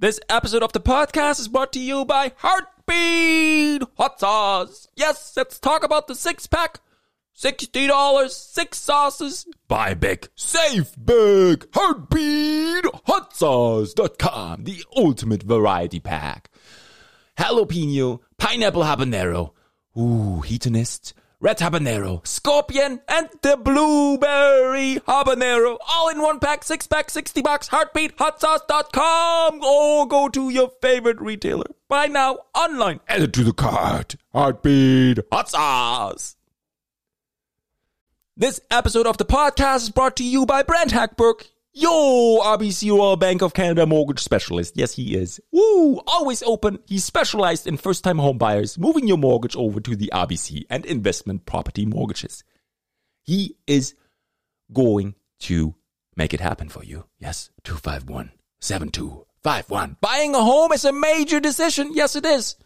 This episode of the podcast is brought to you by Heartbeat Hot Sauce. Yes, let's talk about the six pack. $60, six sauces. Buy big, save big. Heartbeat Hot Sauce.com, the ultimate variety pack. Jalapeno, pineapple habanero, ooh, hedonist, red habanero, scorpion, and the blueberry habanero. All in one pack, six pack, 60 bucks, heartbeathotsauce.com. Or go to your favorite retailer. Buy now, online. Add it to the cart. Heartbeat Hot Sauce. This episode of the podcast is brought to you by Brent Hackberg. Yo, RBC Royal Bank of Canada mortgage specialist. Yes, he is. Woo, always open. He's specialized in first time home buyers, moving your mortgage over to the RBC and investment property mortgages. He is going to make it happen for you. Yes, 251 7251. Buying a home is a major decision. Yes, it is.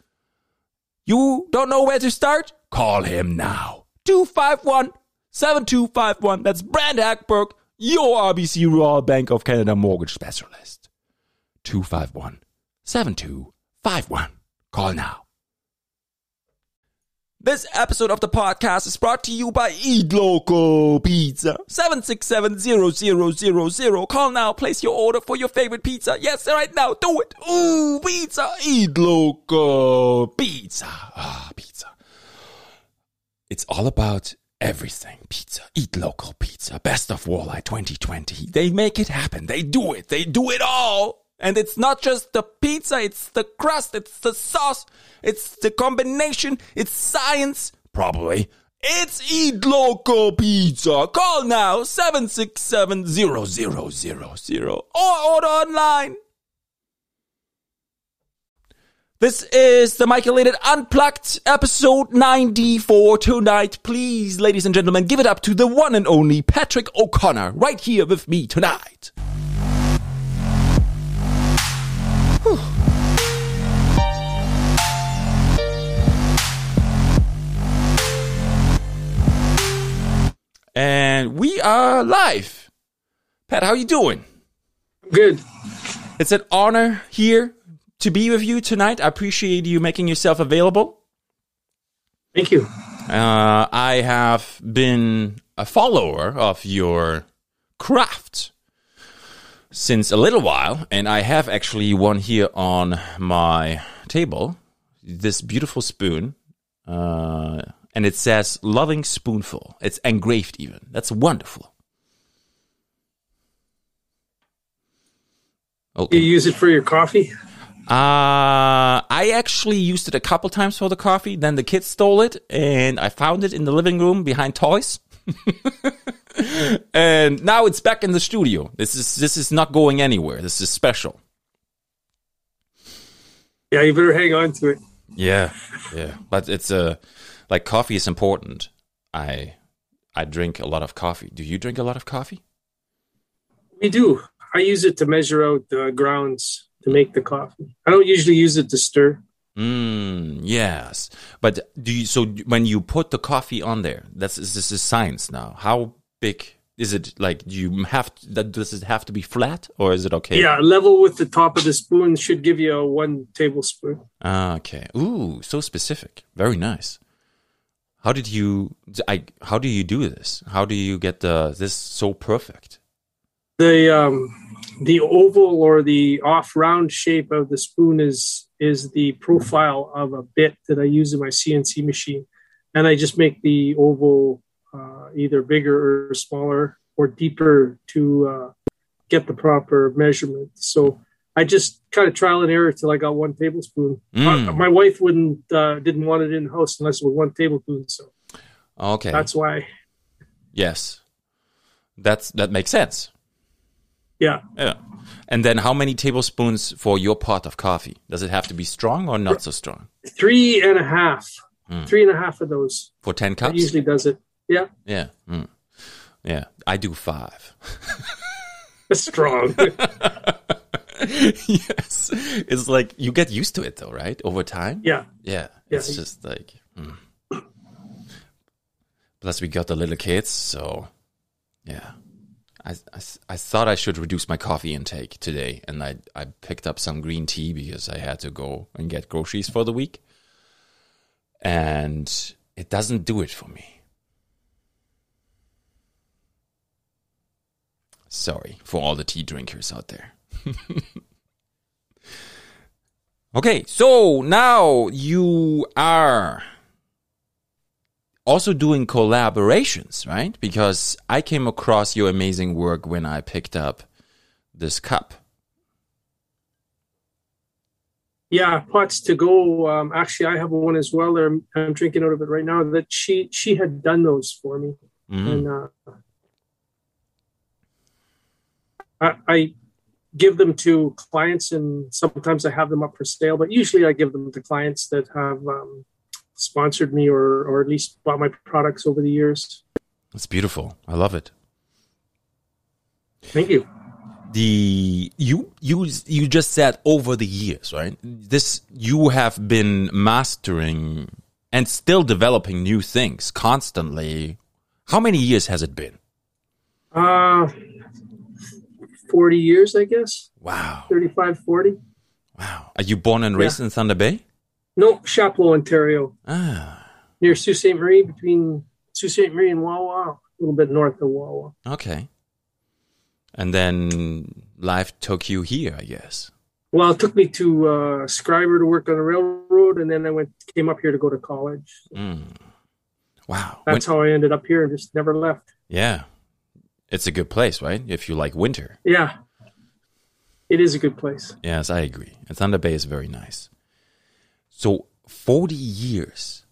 You don't know where to start? Call him now. 251 7251. That's Brent Hackberg your RBC Royal Bank of Canada mortgage specialist. 251 7251. Call now. This episode of the podcast is brought to you by Eat Local Pizza. 767-0000. Call now. Place your order for your favorite pizza. Yes, right now. Do it. Ooh, pizza. Eat Local Pizza. Ah, pizza. It's all about everything pizza. Eat local pizza. Best of Walleye 2020. They make it happen. They do it. They do it all. And it's not just the pizza, it's the crust, it's the sauce, it's the combination, it's science. Probably. It's Eat Local Pizza. Call now 767-0000 or order online. This is the Michael Leonard Unplugged episode 94 tonight. Please, ladies and gentlemen, give it up to the one and only Patrick O'Connor right here with me tonight. Whew. And we are live. Pat, how are you doing? Good. It's an honor here to be with you tonight. I appreciate you making yourself available. Thank you. Uh, I have been a follower of your craft since a little while, and I have actually one here on my table. This beautiful spoon, uh, and it says "Loving Spoonful." It's engraved, even. That's wonderful. Okay. You use it for your coffee? Uh, I actually used it a couple times for the coffee. Then the kids stole it, and I found it in the living room behind toys. and now it's back in the studio. This is this is not going anywhere. This is special. Yeah, you better hang on to it. Yeah, yeah. But it's a uh, like coffee is important. I I drink a lot of coffee. Do you drink a lot of coffee? We do. I use it to measure out the grounds to make the coffee. I don't usually use it to stir. Mm, yes, but do you? So when you put the coffee on there, that's this is science now. How big is it? Like, do you have to, that? Does it have to be flat, or is it okay? Yeah, level with the top of the spoon should give you a one tablespoon. Ah, okay. Ooh, so specific. Very nice. How did you? I. How do you do this? How do you get the this so perfect? The um the oval or the off round shape of the spoon is is the profile of a bit that I use in my CNC machine, and I just make the oval uh, either bigger or smaller or deeper to uh, get the proper measurement. So I just kind of trial and error till I got one tablespoon. Mm. Uh, my wife wouldn't uh, didn't want it in the house unless it was one tablespoon. So okay, that's why. Yes, that's that makes sense. Yeah. Yeah. And then how many tablespoons for your pot of coffee? Does it have to be strong or not so strong? Three and a half. Mm. Three and a half of those. For 10 cups? That usually does it. Yeah. Yeah. Mm. Yeah. I do five. strong. yes. It's like you get used to it though, right? Over time? Yeah. Yeah. It's just like. Mm. Plus, we got the little kids, so yeah. I, I, I thought I should reduce my coffee intake today, and I I picked up some green tea because I had to go and get groceries for the week, and it doesn't do it for me. Sorry for all the tea drinkers out there. okay, so now you are also doing collaborations, right? Because I came across your amazing work when I picked up this cup. Yeah, pots to go. Um, actually, I have one as well. I'm, I'm drinking out of it right now. That she she had done those for me, Mhm. and uh, I, I give them to clients, and sometimes I have them up for sale. But usually, I give them to clients that have um, sponsored me or or at least bought my products over the years. It's beautiful. I love it. Thank you. the you you you just said over the years right this you have been mastering and still developing new things constantly how many years has it been Uh, 40 years, I guess. wow 35, 40. wow are you born and raised in thunder bay No, Chapleau, Ontario, ah near Sault Ste. Marie, between Sault Ste. Marie and Wawa, a little bit north of Wawa. okay and then life took you here i guess Well, it took me to uh, Schreiber to work on the railroad, and then I went came up here to go to college. mm. wow When- That's how I ended up here and just never left. yeah it's a good place right if you like winter Yeah, it is a good place. Yes, I agree. And Thunder Bay is very nice. So, 40 years.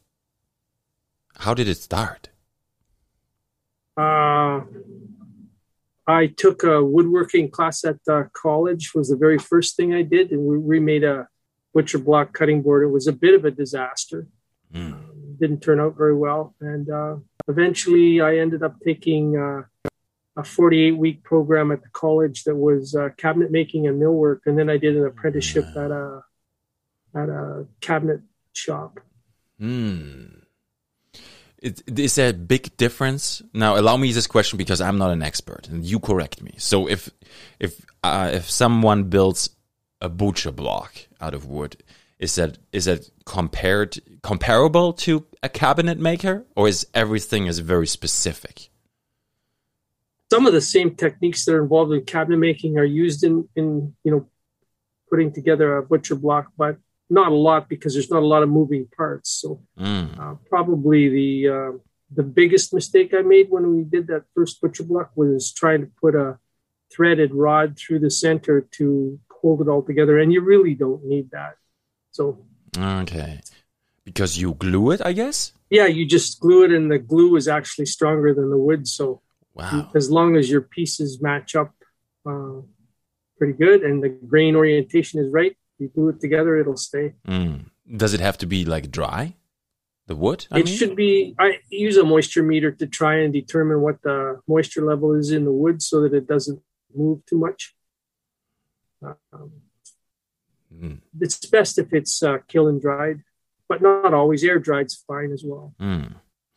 How did it start? Uh, I took a woodworking class at uh, college. Was the very first thing I did, and we, we made a butcher block cutting board. It was a bit of a disaster. Mm. Um, didn't turn out very well, and uh, eventually I ended up taking uh, a 48 week program at the college that was uh, cabinet making and millwork, and then I did an apprenticeship at a at a cabinet shop. Hmm. Is, is there a big difference? Now, allow me this question because I'm not an expert, and you correct me. So, if if uh, if someone builds a butcher block out of wood, is that is that compared comparable to a cabinet maker, or is everything is very specific? some of the same techniques that are involved in cabinet making are used in in you know putting together a butcher block but not a lot because there's not a lot of moving parts so Mm. uh, probably the uh, the biggest mistake i made when we did that first butcher block was trying to put a threaded rod through the center to hold it all together and you really don't need that so Okay, because you glue it, I guess. yeah you just glue it and the glue is actually stronger than the wood so Wow. as long as your pieces match up uh, pretty good and the grain orientation is right, you glue it together, it'll stay. Mm. Does it have to be like dry? The wood? I it mean? should be. I use a moisture meter to try and determine what the moisture level is in the wood so that it doesn't move too much. Um, Mm. it's best if it's uh, kiln dried, but not always. Air dried's fine as well. Mm.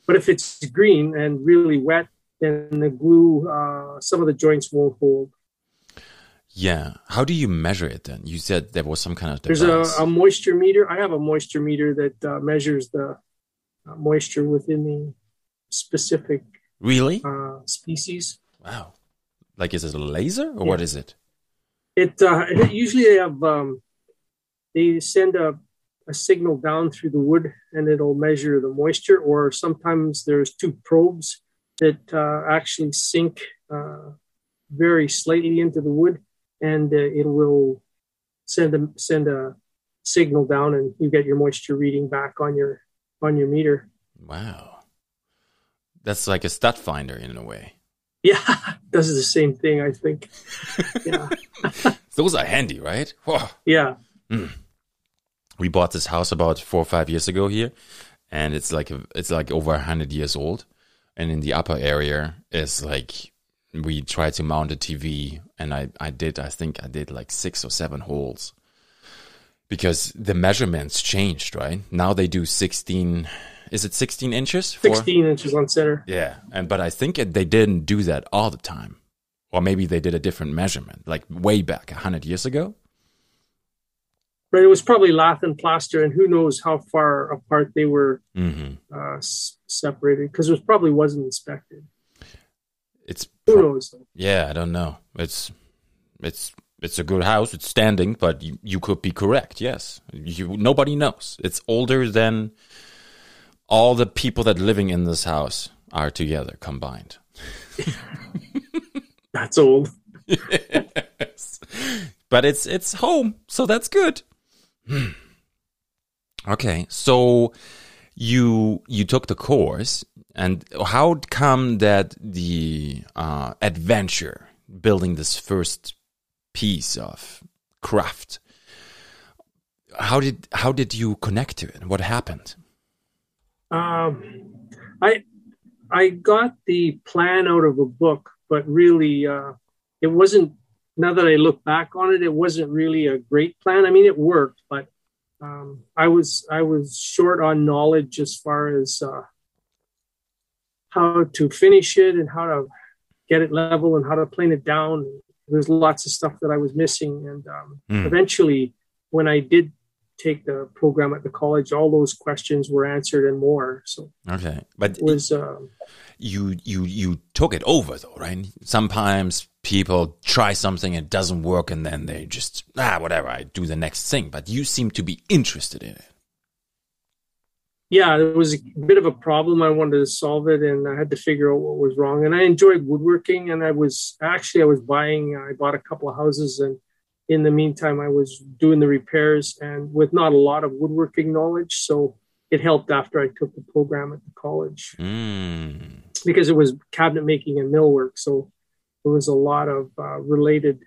But if it's green and really wet, then the glue, uh, some of the joints won't hold. Yeah. How do you measure it then? You said there was some kind of There's a, a moisture meter. I have a moisture meter that uh, measures the uh, moisture within the specific really? uh, species. Wow. Like is it a laser or Yeah. what is it? It uh, it- usually they have um, they send a, a signal down through the wood and it'll measure the moisture. Or sometimes there's two probes that uh, actually sink uh, very slightly into the wood, and uh, it will send a send a signal down, and you get your moisture reading back on your on your meter. Wow. That's like a stud finder in a way. Yeah, does the same thing. I think. Yeah, Those are handy, right? Whoa. yeah. we bought this house about four or five years ago here, and it's like a, it's like over a hundred years old. And in the upper area is like we tried to mount a TV, and I I did I think I did like six or seven holes because the measurements changed. Right now they do sixteen. Is it sixteen inches? for- Sixteen inches on center. Yeah, and but I think it, they didn't do that all the time. or maybe they did a different measurement, like way back a hundred years ago. But it was probably lath and plaster, and who knows how far apart they were hmm uh, separated because it was, probably wasn't inspected. It's pro- yeah, I don't know. It's it's it's a good house. It's standing, but you, you could be correct. Yes, you nobody knows. It's older than all the people that living in this house are together combined. That's old. yes. But it's it's home, so that's good. Hmm. Okay, so you you took the course, and how come that the uh, adventure building this first piece of craft? How did how did you connect to it? What happened? Um, I I got the plan out of a book, but really, uh, it wasn't. Now that I look back on it, it wasn't really a great plan. I mean, it worked, but um, I was I was short on knowledge as far as uh, how to finish it and how to get it level and how to plane it down. There's lots of stuff that I was missing, and um, Hmm. eventually, when I did take the program at the college, all those questions were answered and more. So Okay, but it was uh, you you you took it over though, right? Sometimes people try something and it doesn't work, and then they just ah whatever. I do the next thing. But you seem to be interested in it. yeah, it was a bit of a problem. I wanted to solve it, and I had to figure out what was wrong. And I enjoyed woodworking, and I was actually I was buying. I bought a couple of houses, and in the meantime, I was doing the repairs, and with not a lot of woodworking knowledge, so it helped after I took the program at the college Mm. because it was cabinet making and millwork. So there was a lot of uh, related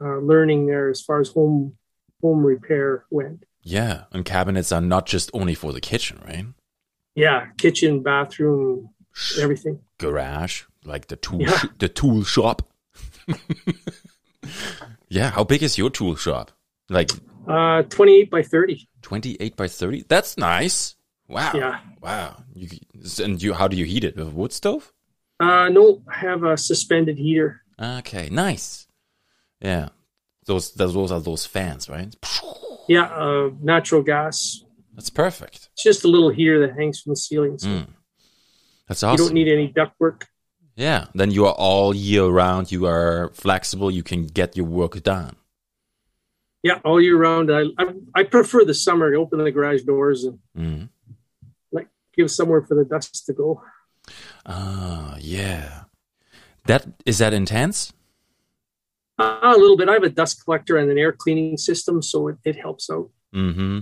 uh, learning there as far as home home repair went. Yeah, and cabinets are not just only for the kitchen, right? Yeah, kitchen, bathroom, everything. Garage, like the tool, Yeah. sh- the tool shop. yeah, how big is your tool shop? Like Uh, 28 by 30. twenty-eight by thirty. That's nice. Wow. Yeah. Wow. You and you? How do you heat it with a wood stove? Uh, no, I have a suspended heater. Okay, nice. Yeah, those those, those are those fans, right? Yeah, uh, natural gas. That's perfect. It's just a little heater that hangs from the ceiling. So Mm. That's awesome. you don't need any ductwork. Yeah, then you are all year round. You are flexible. You can get your work done. Yeah, all year round. I, I, I prefer the summer to open the garage doors and Mm. like give somewhere for the dust to go. Ah, yeah. That is that intense. Uh, a little bit. I have a dust collector and an air cleaning system, so it, it helps out. Mm-hmm.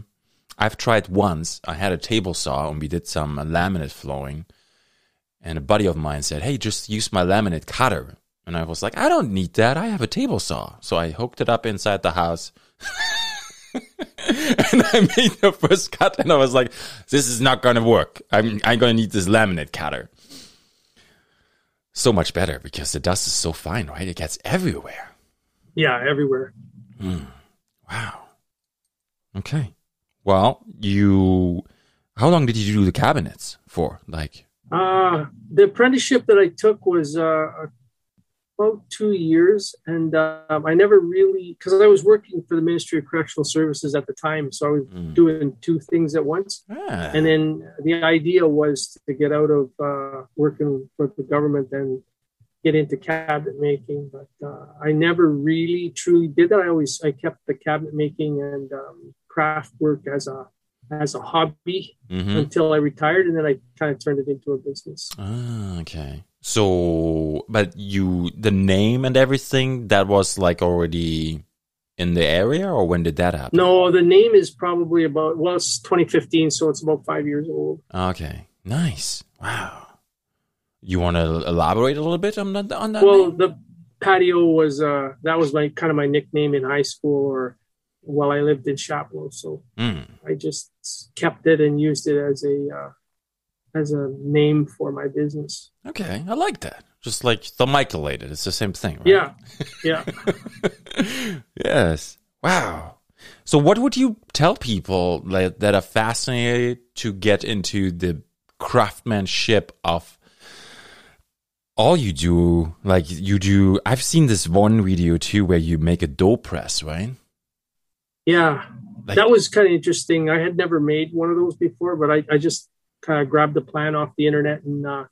I've tried once. I had a table saw and we did some uh, laminate flowing. And a buddy of mine said, Hey, just use my laminate cutter. And I was like, I don't need that. I have a table saw. So I hooked it up inside the house. and I made the first cut and I was like, this is not going to work. I'm, I'm going to need this laminate cutter. So much better because the dust is so fine, right? It gets everywhere. Yeah, everywhere. Hmm. Wow. Okay. Well, you. How long did you do the cabinets for? Like, Uh, the apprenticeship that I took was uh, about two years, and um, I never really because I was working for the Ministry of Correctional Services at the time, so I was Mm. doing two things at once. ah, And then the idea was to get out of uh, working for the government and get into cabinet making, but uh, I never really truly did that. I always I kept the cabinet making and um, craft work as a as a hobby mhm. until I retired, and then I kind of turned it into a business. Ah, okay. So, but you, the name and everything, that was like already in the area, or when did that happen? No, the name is probably about well, it's 2015, so it's about five years old. Okay. Nice. Wow. You want to elaborate a little bit on that? On that Well, name? the patio was uh, that was my kind of my nickname in high school or while I lived in Chapleau. So Mm. I just kept it and used it as a uh, as a name for my business. Okay, I like that. Just like the Michaelated, it's the same thing, right? Yeah, yeah. yes. Wow. So, what would you tell people that, that are fascinated to get into the craftsmanship of all you do, like you do. I've seen this one video too where you make a dough press, right? Yeah, Like- that was kind of interesting. I had never made one of those before, but I, I just kind of grabbed the plan off the internet and uh,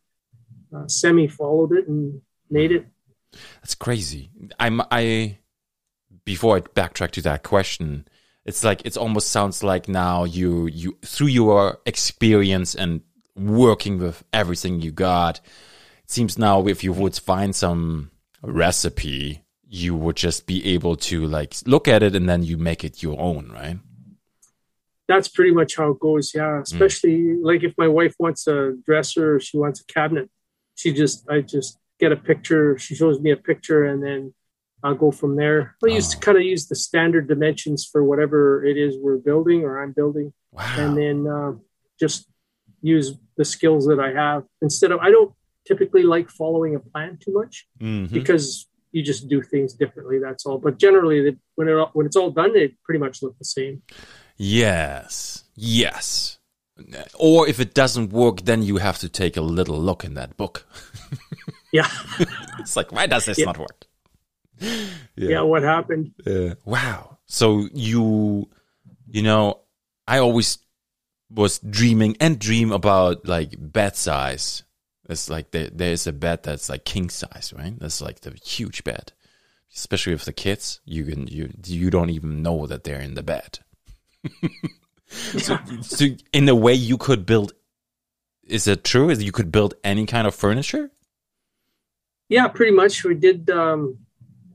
uh, semi followed it and made it. That's crazy. I'm I before I backtrack to that question, it's like it almost sounds like now you you through your experience and working with everything you got, it seems now if you would find some recipe, you would just be able to like look at it and then you make it your own, right? That's pretty much how it goes. Yeah, especially like if my wife wants a dresser or she wants a cabinet, she just I just get a picture. She shows me a picture and then I'll go from there. I used to Oh. kind of use the standard dimensions for whatever it is we're building or I'm building. Wow. and then uh, just use the skills that I have instead of I don't typically like following a plan too much Mhm. because you just do things differently. That's all. But generally, the- when it when it's all done, they pretty much look the same. Yes. Yes. Or if it doesn't work, then you have to take a little look in that book. Yeah, It's like, why does this Yeah. not work? yeah. What happened? Uh, wow. So you, you know, I always was dreaming and dream about like bed size. It's like there, there's a bed that's like king size, right? That's like the huge bed. Especially with the kids, you can you you don't even know that they're in the bed. so, so in a way, you could build. Is it true? Is you could build any kind of furniture? Yeah, pretty much. We did um,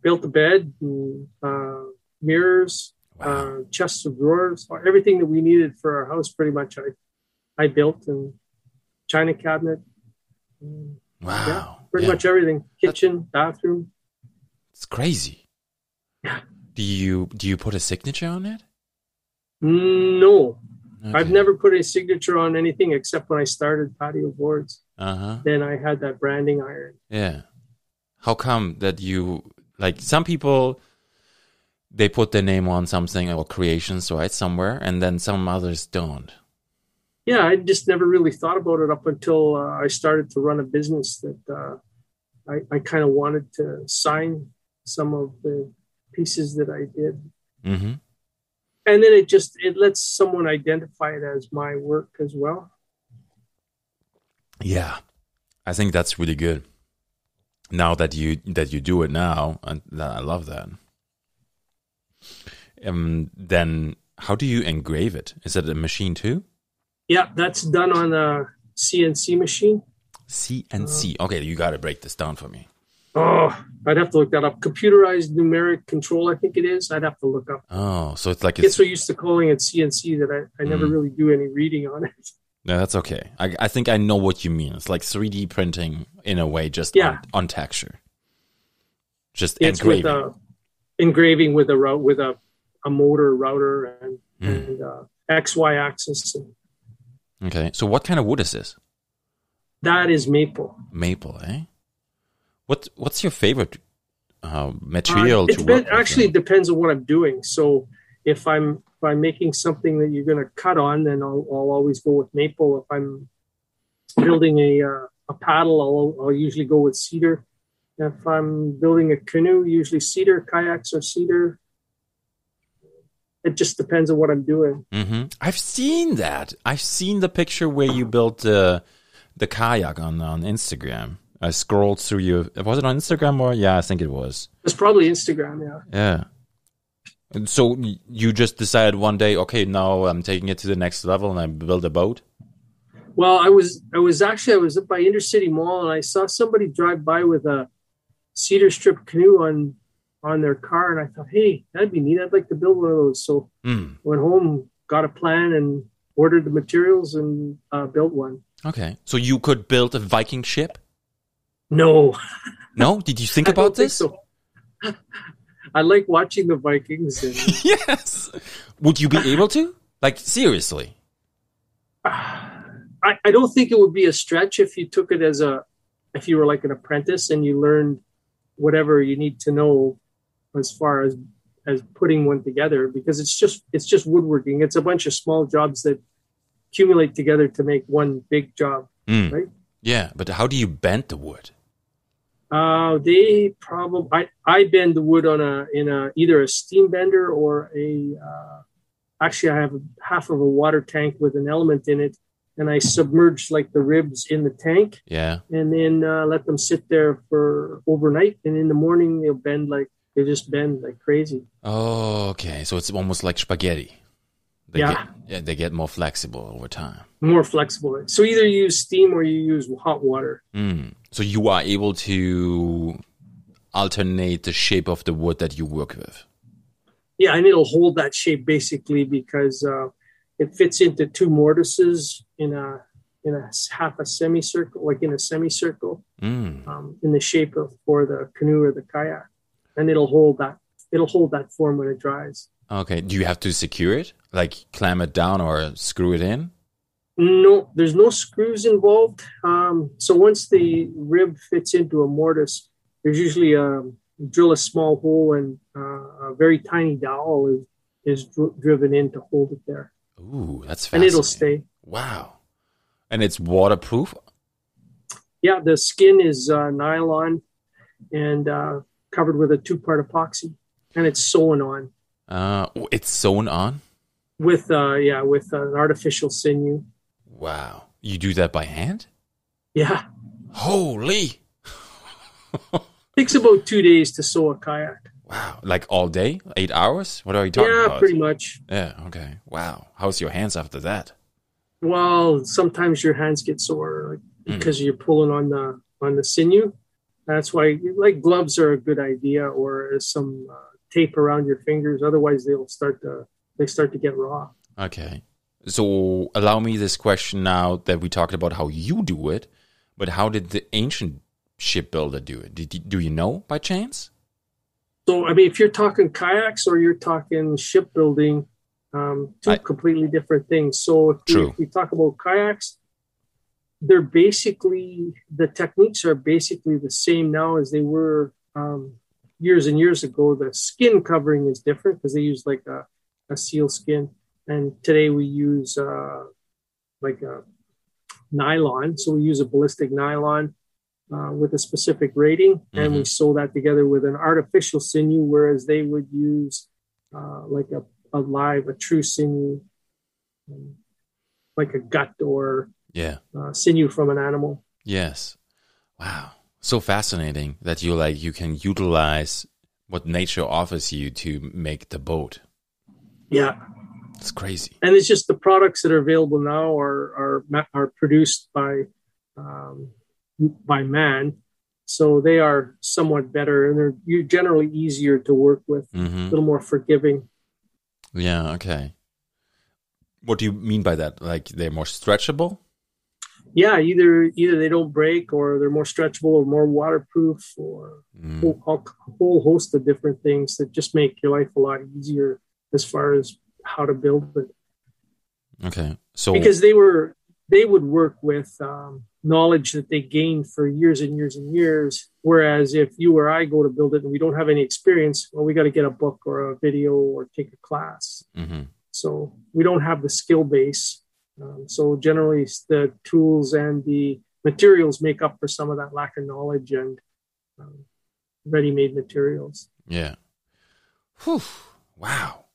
built a bed, and, uh, mirrors, uh, chests of drawers, everything that we needed for our house. Pretty much, I I built and china cabinet. Wow. Yeah, pretty Yeah. much everything. Kitchen, bathroom. It's crazy. Yeah. Do you do you put a signature on it? No, Okay. I've never put a signature on anything except when I started patio boards. Uh huh. Then I had that branding iron. Yeah. How come that you like some people? They put their name on something or creations, right, somewhere, and then some others don't. Yeah, I just never really thought about it up until uh, I started to run a business that uh, I, I kind of wanted to sign some of the pieces that I did. Mm-hmm. And then it just it lets someone identify it as my work as well. Yeah, I think that's really good. Now that you that you do it now, and I love that. Um, then how do you engrave it? Is it a machine too? Yeah, that's done on a CNC machine. CNC. Okay, you got to break this down for me. Oh, I'd have to look that up. Computerized numeric control, I think it is. I'd have to look up. Oh, so it's like I get it's so used to calling it CNC that I, I never Mm. really do any reading on it. No, that's okay. I, I think I know what you mean. It's like 3D printing in a way, just Yeah. on, on texture. Just It's engraving. with a engraving with a with a, a motor router and, Mm. and uh, XY axis. And Okay, so what kind of wood is this? that is maple. Maple, eh? What What's your favorite uh, Uh, material it to depen- work actually it depends on what I'm doing. So if I'm if I'm making something that you're going to cut on, then I'll, I'll always go with maple. If I'm building a uh, a paddle, I'll, I'll usually go with cedar. If I'm building a canoe, usually cedar. Kayaks are cedar. It just depends on what I'm doing. hmm I've seen that. I've seen the picture where you built the the kayak on on Instagram. I scrolled through your. Was it on Instagram or yeah? I think it was. It's probably Instagram, yeah. Yeah. And so you just decided one day, okay, now I'm taking it to the next level and I build a boat. Well, I was I was actually I was up by Intercity Mall and I saw somebody drive by with a cedar strip canoe on on their car and I thought, hey, that'd be neat. I'd like to build one of those. So Hmm. went home, got a plan, and ordered the materials and uh, built one. Okay. So you could build a Viking ship? No, No? Did you think about don't think this? so. I like watching the Vikings. And, yes. Would you be able to? Like seriously? I, I don't think it would be a stretch if you took it as a if you were like an apprentice and you learned whatever you need to know as far as as putting one together because it's just it's just woodworking it's a bunch of small jobs that accumulate together to make one big job Hmm. Right. Yeah, but how do you bend the wood? Uh, they probably I, I bend the wood on a in a either a steam bender or a uh, actually I have half of a water tank with an element in it, and I submerge like the ribs in the tank, Yeah. and then uh, let them sit there for overnight, and in the morning they'll bend like they just bend like crazy. Oh, okay. So it's almost like spaghetti. They Yeah. Get, yeah, they get more flexible over time. More flexible. So either you use steam or you use hot water. Mm. So you are able to alternate the shape of the wood that you work with. Yeah, and it'll hold that shape basically because uh, it fits into two mortises in a in a half a semicircle, like in a semicircle, Mm. um, in the shape of for the canoe or the kayak, and it'll hold that it'll hold that form when it dries. Okay. Do you have to secure it? Like clamp it down or screw it in? No, there's no screws involved. Um, so once the rib fits into a mortise, there's usually a drill a small hole and uh, a very tiny dowel is is dr- driven in to hold it there, Ooh, that's and it'll stay. Wow. And it's waterproof? Yeah, the skin is uh, nylon and uh, covered with a two-part epoxy, and it's sewn on Uh, it's sewn on? with uh, yeah with an artificial sinew. Wow. You do that by hand? Yeah, Holy. takes about two days to sew a kayak. Wow. Like all day? Eight hours? What are you talking yeah, about? pretty much. Yeah, okay. Wow. How's your hands after that? Well, sometimes your hands get sore like, Mm. because you're pulling on the on the sinew. That's why like gloves are a good idea, or some uh, tape around your fingers. Otherwise, they'll start to they start to get raw. Okay. So allow me this question now that we talked about how you do it, but how did the ancient shipbuilder do it? Did you, do you know by chance? So, I mean, if you're talking kayaks or you're talking shipbuilding, um, two I- completely different things. So, if we, if we talk about kayaks, they're basically the techniques are basically the same now as they were um, years and years ago. The skin covering is different because they use like a, a seal skin, and today we use uh, like a nylon. So we use a ballistic nylon uh, with a specific rating, and we sew that together with an artificial sinew, whereas they would use uh, like a, a live, a true sinew, um, like a gut or Yeah. uh, sinew from an animal. Yes. Wow. So fascinating that you like you can utilize what nature offers you to make the boat. Yeah, It's crazy. and it's just the products that are available now are are are produced by um, by man, so they are somewhat better, and they're you generally easier to work with, a hmm little more forgiving. Yeah. Okay. What do you mean by that? Like they're more stretchable? Yeah, either either they don't break or they're more stretchable or more waterproof or Mm. whole, a whole host of different things that just make your life a lot easier as far as how to build it. Okay. So Because they were they would work with um, knowledge that they gained for years and years and years. Whereas if you or I go to build it and we don't have any experience, well, we got to get a book or a video or take a class. Mhm. So we don't have the skill base. Um, so generally, the tools and the materials make up for some of that lack of knowledge and um, ready-made materials. Yeah. Whew. Wow.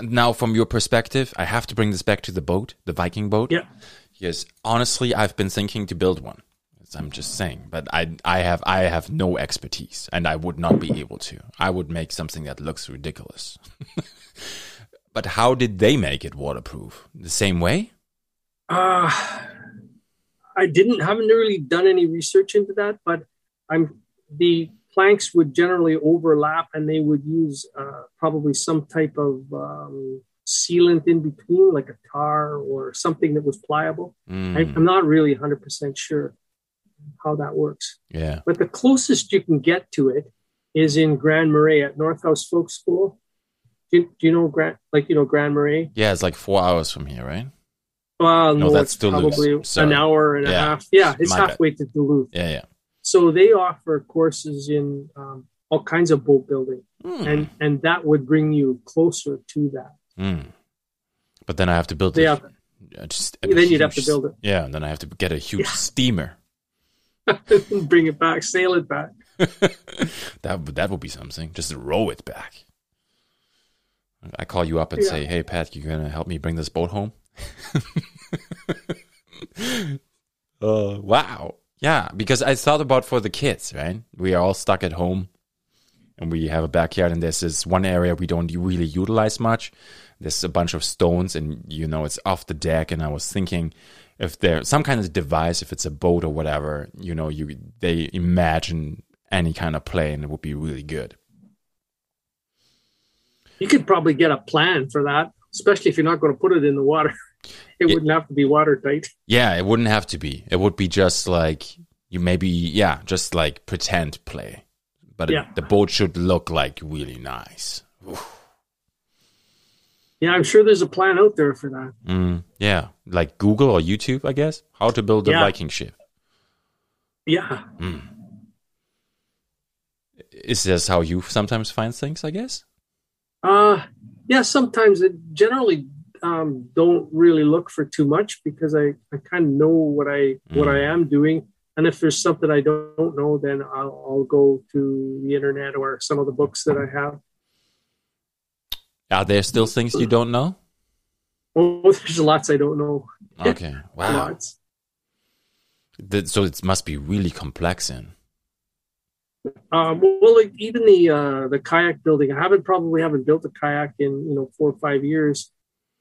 Now, from your perspective, I have to bring this back to the boat, the Viking boat. Yeah. Yes. Honestly, I've been thinking to build one. I'm just saying, but I, I have, I have no expertise, and I would not be able to. I would make something that looks ridiculous. but how did they make it waterproof? The same way? Uh, I didn't haven't really done any research into that, but I'm the planks would generally overlap, and they would use uh, probably some type of um, sealant in between, like a tar or something that was pliable. I, Mm, I'm not really 100% sure how that works. yeah. But the closest you can get to it is in Grand Marais at North House Folk School. Do you, do you know Grand, like you know Grand Marais? Yeah, it's like four hours from here, right? Well, No, no, that's Duluth. probably Sorry. an hour and a half. Yeah, it's My bad. halfway to Duluth. Yeah, yeah. So they offer courses in um, all kinds of boat building, Mm, and and that would bring you closer to that. mm. But then I have to build They have, just then you'd have to build it, Yeah, and then I have to get a huge Yeah. steamer. bring it back, sail it back. that would- that would be something. Just row it back. I call you up and Yeah. say, "Hey, Pat, you gonna help me bring this boat home?" uh, wow. Yeah, because I thought about for the kids, right? We are all stuck at home, and we have a backyard, and this one area we don't really utilize much. There's a bunch of stones, and you know it's off the deck. And I was thinking, if there's some kind of device, if it's a boat or whatever, you know, you they imagine any kind of plane, it would be really good. You could probably get a plan for that, especially if you're not going to put it in the water. It wouldn't have to be watertight. Yeah, it wouldn't have to be. It would be just like you maybe, yeah, just like pretend play. But it- the boat should look like really nice. Yeah, I'm sure there's a plan out there for that. Mm, yeah, like Google or YouTube, I guess. How to build a Yeah. Viking ship. Yeah. Is this how you sometimes find things? I guess. Uh yeah, sometimes it generally um, don't really look for too much because I, I kind of know what I what Mm. I am doing. And if there's something I don't know, then I'll, I'll go to the internet or some of the books that I have. Are there still things you don't know? Oh, there's lots I don't know. Okay, wow. Lots. That- so it must be really complex. Then. Um, well, like even the uh, the kayak building, I haven't probably haven't built a kayak in you know four or five years.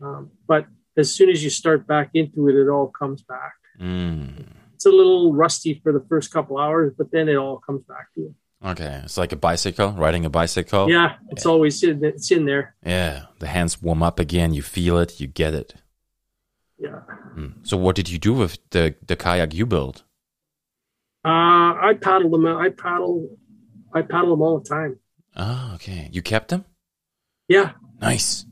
Um, but as soon as you start back into it, it all comes back. Mm, It's a little rusty for the first couple hours, but then it all comes back to you. okay, it's like a bicycle, riding a bicycle. Yeah, it's always in, it's in there. Yeah, the hands warm up again. You feel it. You get it. Yeah. Mm. So what did you do with the the kayak you built? Uh, I paddle them. I paddle. I paddle them all the time. Oh, okay. You kept them? Yeah, Nice.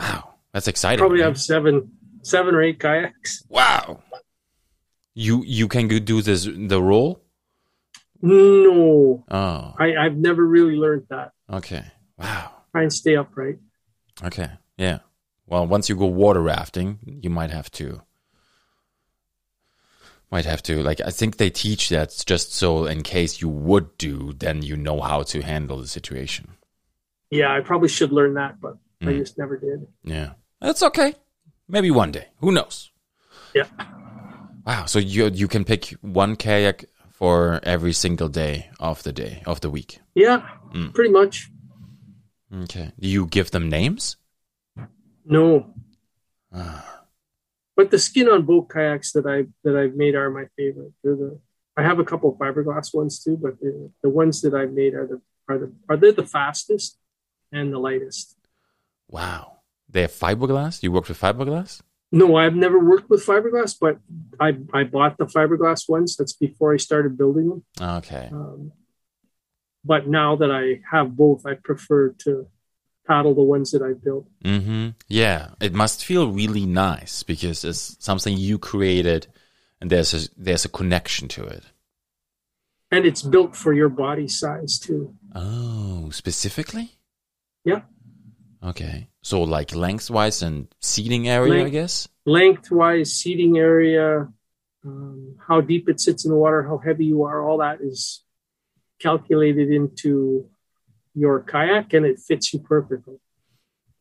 Wow, that's exciting. probably man. have seven, seven or eight kayaks. Wow. You you can do this the roll? No, Oh, I, I've never really learned that. okay. Wow. Try and stay upright. Okay. Yeah. Well, once you go water rafting, you might have to might have to like I think they teach that just so in case you would do, then you know how to handle the situation. Yeah, I probably should learn that, but I Mm. just never did. Yeah. That's okay. Maybe one day. Who knows? Yeah. Wow. So you you can pick one kayak for every single day of the day of the week. Yeah, Mm. pretty much. Okay. Do you give them names? No, Ah. but the skin on boat kayaks that I that I've made are my favorite. They're the I have a couple of fiberglass ones too, but the, the ones that I've made are the are the are they the fastest and the lightest. Wow. They have fiberglass? You worked with fiberglass? No, I've never worked with fiberglass, but I I bought the fiberglass ones. That's before I started building them. Okay. Um, but now that I have both, I prefer to paddle the ones that I built. Mm-hmm. Yeah. It must feel really nice because it's something you created and there's a there's a connection to it. And it's built for your body size too. Oh, specifically? Yeah. Okay. So like lengthwise and seating area, I guess? Lengthwise, seating area, um, how deep it sits in the water, how heavy you are, all that is calculated into your kayak and it fits you perfectly.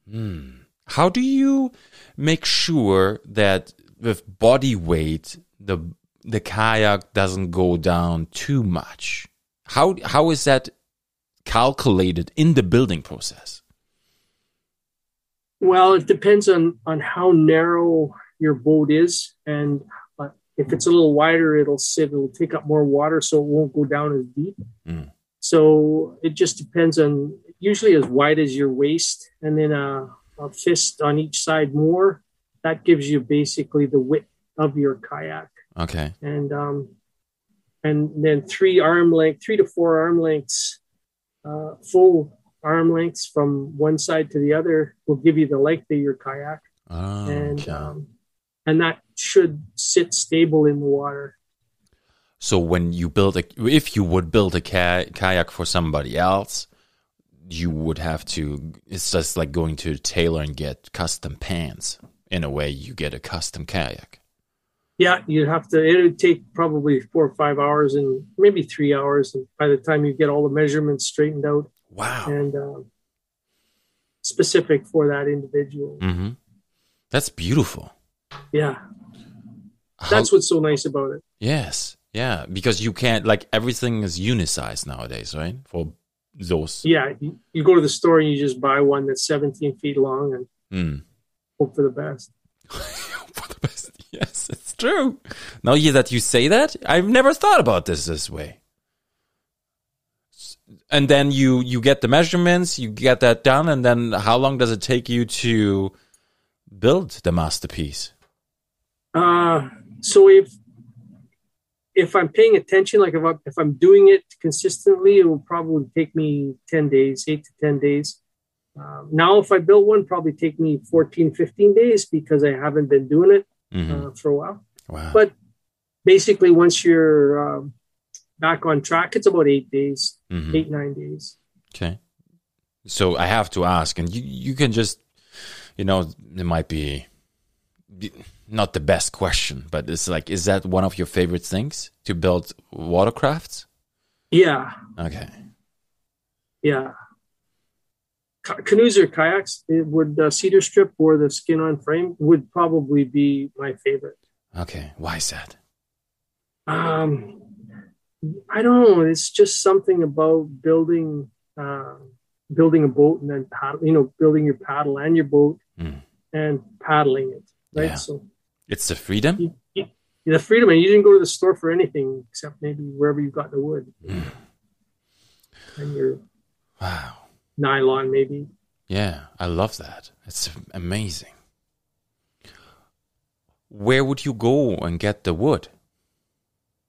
Hmm. How do you make sure that with body weight the the kayak doesn't go down too much? How how is that calculated in the building process? Well, it depends on on how narrow your boat is, and uh, if it's a little wider, it'll sit. It'll take up more water, so it won't go down as deep. Mm. So it just depends on usually as wide as your waist, and then a, a fist on each side more. That gives you basically the width of your kayak, Okay. and um, and then three arm length, three to four arm lengths, uh, full arm lengths from one side to the other will give you the length of your kayak Oh, and okay. um, and that should sit stable in the water. so when you build a, if you would build a ka- kayak for somebody else, you would have to. It's just like going to a tailor and get custom pants. In a way, you get a custom kayak. Yeah, you'd have to. It would take probably four or five hours, and maybe three hours. And by the time you get all the measurements straightened out Wow. and uh, specific for that individual, hmm That's beautiful. yeah, How- that's what's so nice about it. yes. Yeah. Because you can't, like, everything is unisized nowadays, right? For those. Yeah, you, you go to the store and you just buy one that's 17 feet long and Mm. hope for the best. For the best. Yes, it's true. Now that you say that, I've never thought about this this way. And then you you get the measurements, you get that done, and then how long does it take you to build the masterpiece? Uh, so if if I'm paying attention, like if I'm, if I'm doing it consistently, it will probably take me 10 days, eight to 10 days. Um, now, if I build one, probably take me 14, 15 days because I haven't been doing it Mhm. uh, for a while. Wow. But basically, once you're um, back on track, it's about eight days, Mhm. eight, nine days. Okay. So I have to ask, and you you can just, you know, it might be not the best question, but it's like, is that one of your favorite things to build watercrafts? Yeah, Okay. yeah. Ca- Canoes or kayaks, it would uh, cedar strip or the skin on frame would probably be my favorite. Okay. Why is that? Um, I don't know. It's just something about building, uh, building a boat and then paddle. You know, building your paddle and your boat Mm. and paddling it. Right. Yeah. So It's the freedom. you, you, the freedom, and you didn't go to the store for anything except maybe wherever you got the wood Mm. and your Wow. nylon, maybe. Yeah, I love that. It's amazing. Where would you go and get the wood?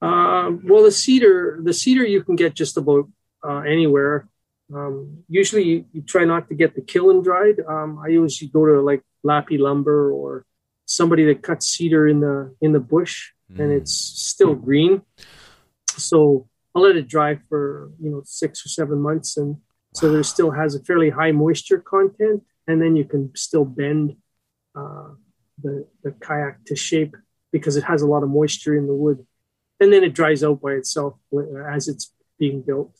Uh, well, the cedar, the cedar you can get just about uh, anywhere. Um, usually, you, you try not to get the kiln dried. Um, I usually go to like Lappy Lumber or somebody that cuts cedar in the in the bush, and Mm. it's still green. So I'll let it dry for you know six or seven months, and so there still has a fairly high moisture content, and then you can still bend uh, the the kayak to shape because it has a lot of moisture in the wood and then it dries out by itself as it's being built.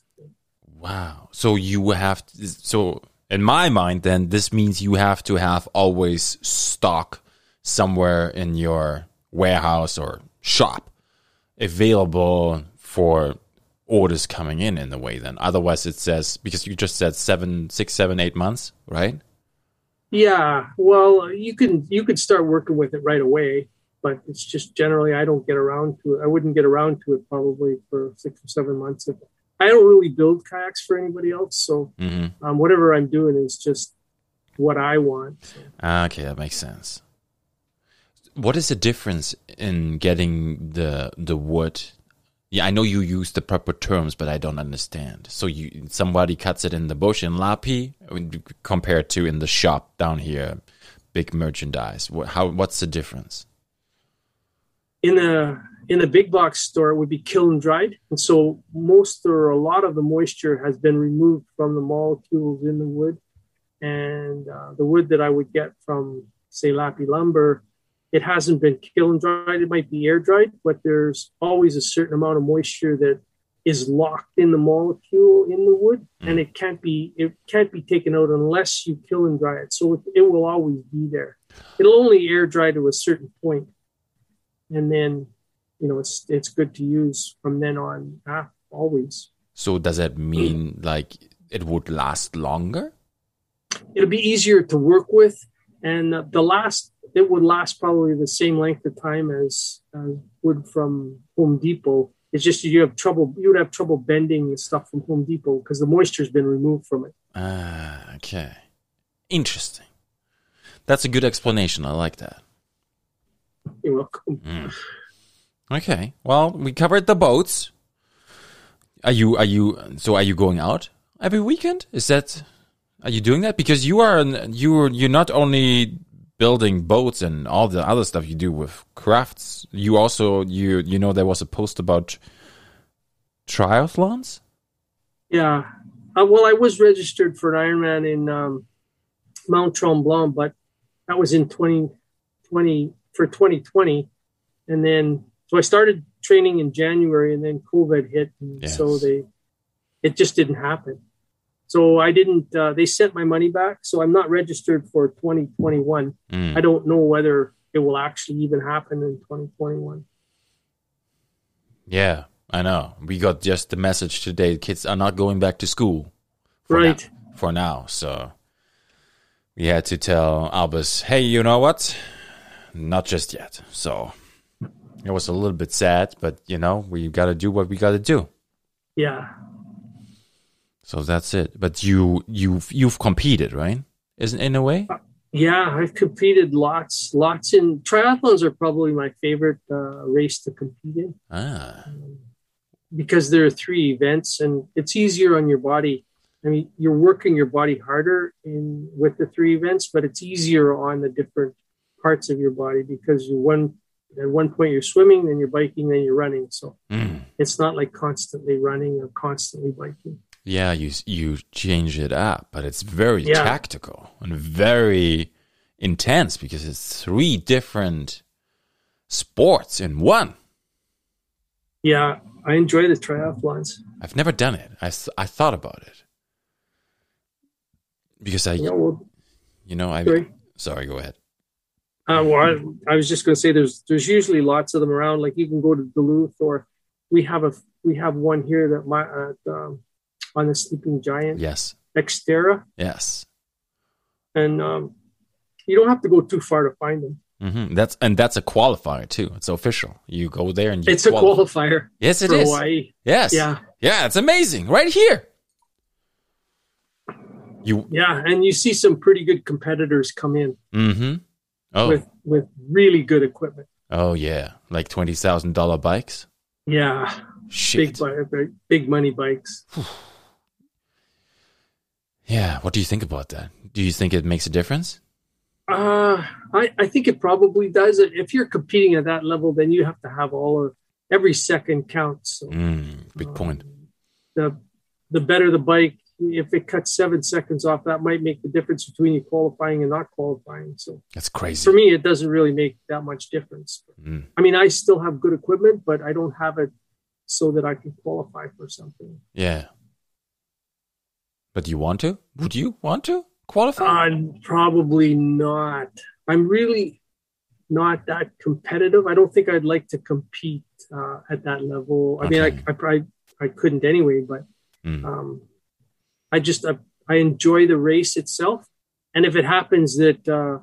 Wow. So you have to, so in my mind then this means you have to have always stock somewhere in your warehouse or shop available for orders coming in in the way then otherwise it says because you just said seven six seven eight months right Yeah, well, you can you could start working with it right away, but it's just generally I don't get around to it. I wouldn't get around to it probably for six or seven months. If, I don't really build kayaks for anybody else, so mm-hmm. um, whatever I'm doing is just what I want. Okay, that makes sense. What is the difference in getting the the wood? Yeah, I know you use the proper terms, but I don't understand. So you somebody cuts it in the bush in Lapi compared to in the shop down here, big merchandise. What, how? What's the difference? In a in the big box store it would be kiln dried. And so most or a lot of the moisture has been removed from the molecules in the wood. And uh, the wood that i would get from say lappy lumber it hasn't been kiln dried. It might be air dried but there's always a certain amount of moisture that is locked in the molecule in the wood. And it can't be it can't be taken out unless you kiln dry it. So it, it will always be there. It'll only air dry to a certain point and then you know it's it's good to use from then on ah, always So does that mean like it would last longer? it'll be easier to work with and uh, the last it would last probably the same length of time as uh, wood from home depot it's just you have trouble you would have trouble bending the stuff from home depot because the moisture's been removed from it Ah, okay, interesting. That's a good explanation. I like that. You're welcome Mm. Okay. Well, we covered the boats. Are you are you so are you going out every weekend? Is that are you doing that because you are you you're not only building boats and all the other stuff you do with crafts. You also you you know there was a post about triathlons. Yeah. Uh, well, I was registered for an Ironman in um, Mount Tremblant, but that was in 2020 for 2020. and then so I started training in January, and then COVID hit, and Yes. so they it just didn't happen. So I didn't. Uh, they sent my money back, so I'm not registered for 2021. Mm. I don't know whether it will actually even happen in 2021. Yeah, I know. We got just the message today. Kids are not going back to school. for Right. now- for now, so we had to tell Albus, hey, you know what? Not just yet. So it was a little bit sad, but you know, we got to do what we got to do. Yeah. So that's it. But you you've you've competed, right? Isn't in a way? Yeah, I've competed lots, lots in triathlons are probably my favorite uh, race to compete in Ah. because there are three events and it's easier on your body. I mean, you're working your body harder in with the three events, but it's easier on the different parts of your body because you one at one point you're swimming, then you're biking, then you're running. So Mm. it's not like constantly running or constantly biking. Yeah, you you change it up, but it's very Yeah. tactical and very intense because it's three different sports in one. Yeah, I enjoy the triathlons. I've never done it. I, I thought about it because I, Yeah, well, you know, I. sorry. Sorry, go ahead. Uh, well, I, I was just going to say there's there's usually lots of them around. Like you can go to Duluth, or we have a we have one here that my uh, um, on the Sleeping Giant Yes, Xterra, yes. and um, you don't have to go too far to find them. hmm That's and that's a qualifier too. It's official. You go there and you. It's a qualifier Yes, it is. Hawaii. Yes. Yeah, Yeah, it's amazing. Right here. You. yeah, and you see some pretty good competitors come in Mm-hmm. Oh. with with really good equipment. oh yeah, like twenty thousand dollar bikes. Yeah, Shit. big big big money bikes. Yeah. What do you think about that? Do you think it makes a difference? Uh, I, I think it probably does. If you're competing at that level, then you have to have all of every second counts. So, Mm, big point. um, the the better the bike, if it cuts seven seconds off, that might make the difference between you qualifying and not qualifying. So That's crazy. for me, it doesn't really make that much difference. Mm. I mean, I still have good equipment, but I don't have it so that I can qualify for something. Yeah. But you want to? Would you want to qualify? Uh, probably not. I'm really not that competitive. I don't think I'd like to compete uh, at that level. I mean, I, I probably I couldn't anyway, but Mm. um, I just I, I enjoy the race itself. And if it happens that uh,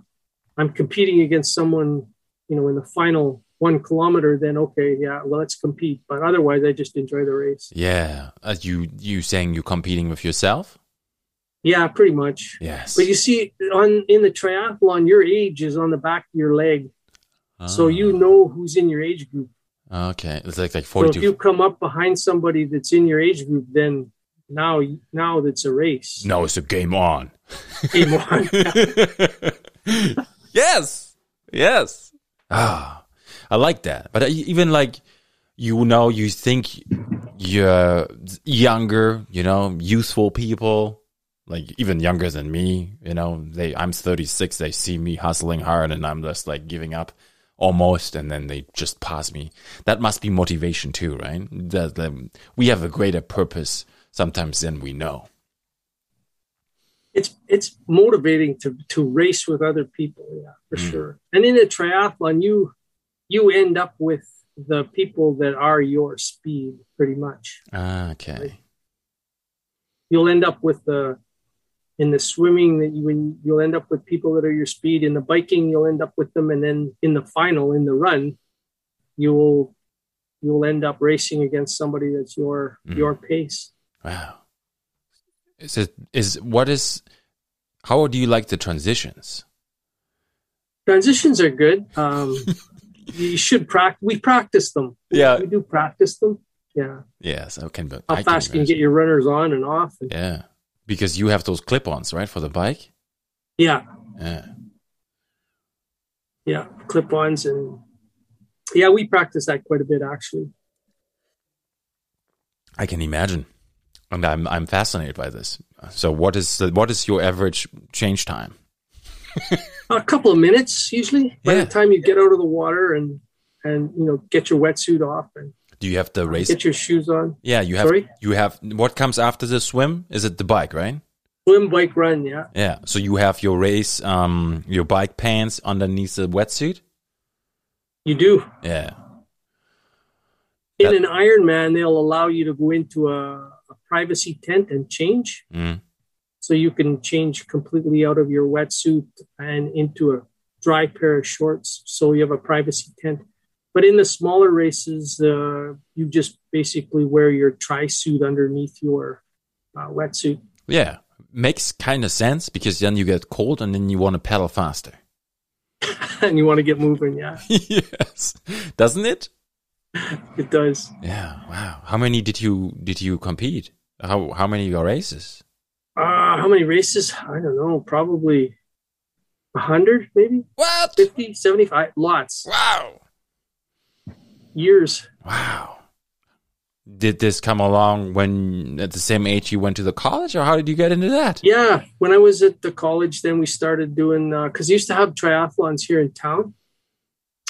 I'm competing against someone, you know, in the final one kilometer, then okay, yeah, well, let's compete. But otherwise, I just enjoy the race. yeah. as you you saying you're competing with yourself? Yeah, pretty much. Yes. But you see, on in the triathlon, your age is on the back of your leg, so Ah, you know who's in your age group. Okay. It's like like forty. So if you come up behind somebody that's in your age group, then now now it's a race. Now it's a game on. Game on. yes. Yes. Ah, I like that. But even like, you know, you think you're younger, you know, youthful people, like even younger than me, you know, they, I'm 36, they see me hustling hard and I'm just like giving up almost and then they just pass me. That must be motivation too, right? That, that we have a greater purpose sometimes than we know. it's it's motivating to to race with other people yeah for Mm. sure and in a triathlon you you end up with the people that are your speed pretty much Ah, okay. you'll end up with the in the swimming that you when you'll end up with people that are your speed in the biking you'll end up with them and then in the final in the run you'll you'll end up racing against somebody that's your Mm. your pace Wow. Is it is what is how do you like the transitions? transitions are good um you should practice we practice them Yeah. we do practice them yeah Yes, I can. how I fast can you get your runners on and off and, Yeah, because you have those clip-ons, right, for the bike. yeah Yeah. yeah clip-ons and yeah we practice that quite a bit actually I can imagine, and I'm I'm fascinated by this. So, what is the, what is your average change time? a couple of minutes usually by Yeah. the time you get out of the water and and you know get your wetsuit off and Do you have the race? get your shoes on. Yeah, you have. Sorry? You have. What comes after the swim? Is it the bike, right? Swim, bike, run. Yeah, Yeah. So you have your race, um, your bike pants underneath the wetsuit. you do. Yeah. In That- an Ironman, they'll allow you to go into a, a privacy tent and change. Mm. So you can change completely out of your wetsuit and into a dry pair of shorts. So you have a privacy tent. But in the smaller races, uh, you just basically wear your tri suit underneath your uh, wetsuit. Yeah. Makes kind of sense because then you get cold and then you want to pedal faster. and you want to get moving. Yeah, yes. Doesn't it? it does. Yeah. Wow. How many did you did you compete? How how many your races? Uh, how many races? I don't know. Probably 100, maybe What? 50, 75. Lots. Wow. Years. Wow. Did this come along when at the same age you went to the college, or how did you get into that? Yeah, when I was at the college, then we started doing because I used to have triathlons here in town.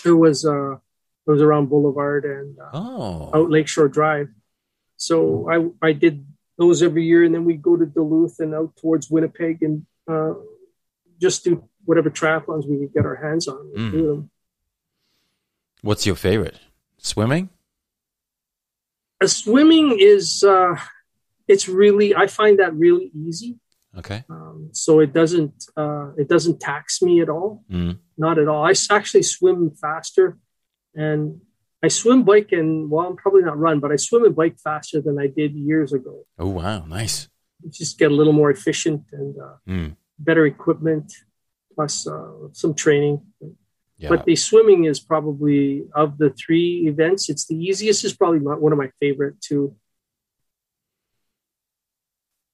It was uh, it was around Boulevard and uh, Oh, out Lakeshore Drive. So I I did those every year, and then we go to Duluth and out towards Winnipeg and uh, just do whatever triathlons we could get our hands on. Mm. what's your favorite? Swimming? Uh, swimming is uh, it's really I find that really easy. Okay. Um, so it doesn't uh, it doesn't tax me at all. Mm. not at all. I actually swim faster, and I swim, bike, and well, I'm probably not run, but I swim and bike faster than I did years ago. Oh wow, nice. Just get a little more efficient and uh, Mm. better equipment, plus uh, some training. Yeah. But the swimming is probably of the three events, it's the easiest. Is probably my, one of my favorite too.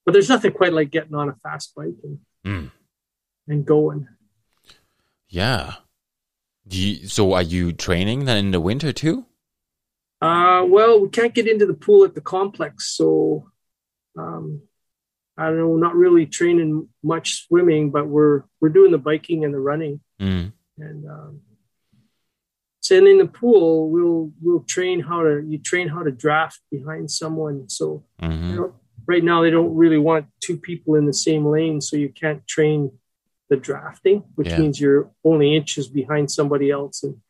But there's nothing quite like getting on a fast bike and, Mm. and going. Yeah. Do you, so are you training then in the winter too? Uh, well, we can't get into the pool at the complex, so um, I don't know. Not really training much swimming, but we're we're doing the biking and the running, Mm. and um, so in the pool, we'll we'll train how to you train how to draft behind someone. So hmm you know, right now they don't really want two people in the same lane, so you can't train the drafting, which Yeah. means you're only inches behind somebody else, and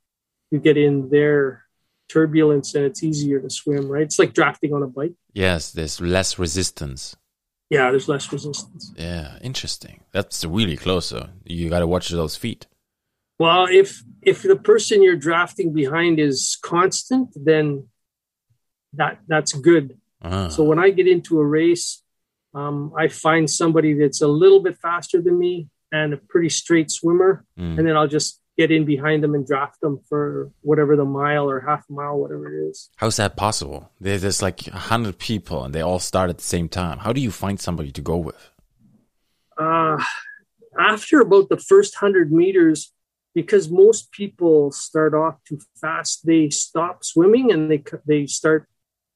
you get in their turbulence, and it's easier to swim. Right? It's like drafting on a bike. Yes, there's less resistance. Yeah, there's less resistance. Yeah, interesting. That's really close. though. you got to watch those feet. Well, if if the person you're drafting behind is constant, then that that's good. Ah. So when I get into a race, um, I find somebody that's a little bit faster than me and a pretty straight swimmer, Mm. and then I'll just get in behind them and draft them for whatever the mile or half mile, whatever it is. How's that possible? There's like a hundred people and they all start at the same time. How do you find somebody to go with? Uh, after about the first hundred meters, because most people start off too fast, they stop swimming and they they start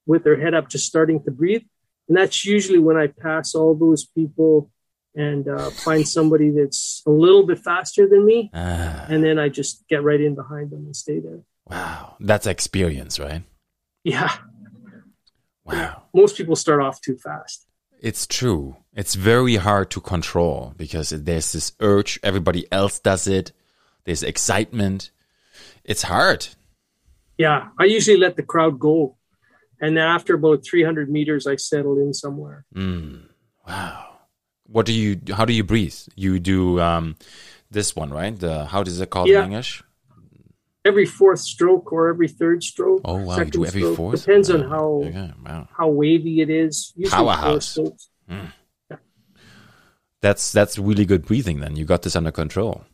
with their head up, just starting to breathe, and that's usually when I pass all those people and uh, find somebody that's a little bit faster than me, Ah, and then I just get right in behind them and stay there. wow, that's experience, right? Yeah, Wow. most people start off too fast. It's true. It's very hard to control because there's this urge. Everybody else does it. There's excitement. It's hard. Yeah, I usually let the crowd go, and then after about 300 meters, I settle in somewhere. Mm, wow. What do you? How do you breathe? You do um, this one, right? The how does it called Yeah. in English? every fourth stroke or every third stroke. Oh wow, you do every stroke. fourth. Depends on how Okay, wow. how wavy it is. Usually Powerhouse. strokes. That's that's really good breathing. Then you got this under control.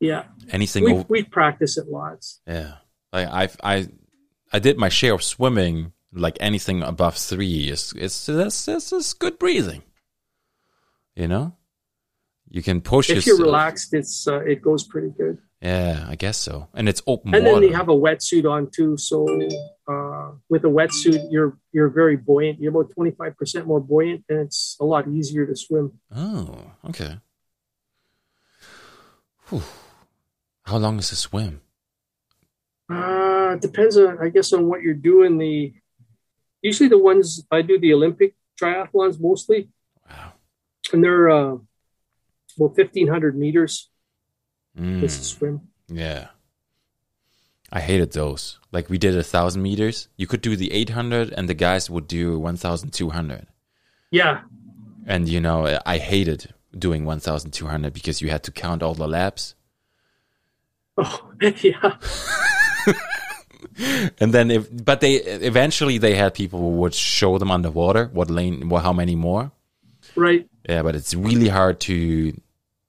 Yeah, Anything we over, we practice it lots. Yeah, like I I I did my share of swimming. Like anything above three is it's that's that's just good breathing. You know, you can push. It. If you're relaxed, it's uh, it goes pretty good. Yeah, I guess so. And it's open And water. then they have a wetsuit on too. So uh, with a wetsuit, you're you're very buoyant. You're about 25 percent more buoyant, and it's a lot easier to swim. oh, okay. Whew. How long is the swim? Uh, depends on, I guess, on what you're doing. The usually the ones I do the Olympic triathlons mostly. And they're uh, fifteen hundred meters. Mm, to swim. yeah. I hated those. Like we did a thousand meters. You could do the eight hundred, and the guys would do one thousand two hundred. Yeah, And you know, I hated doing one thousand two hundred because you had to count all the laps. oh yeah, And then if, but they eventually they had people who would show them underwater what lane, what, how many more. Right. Yeah, but it's really hard to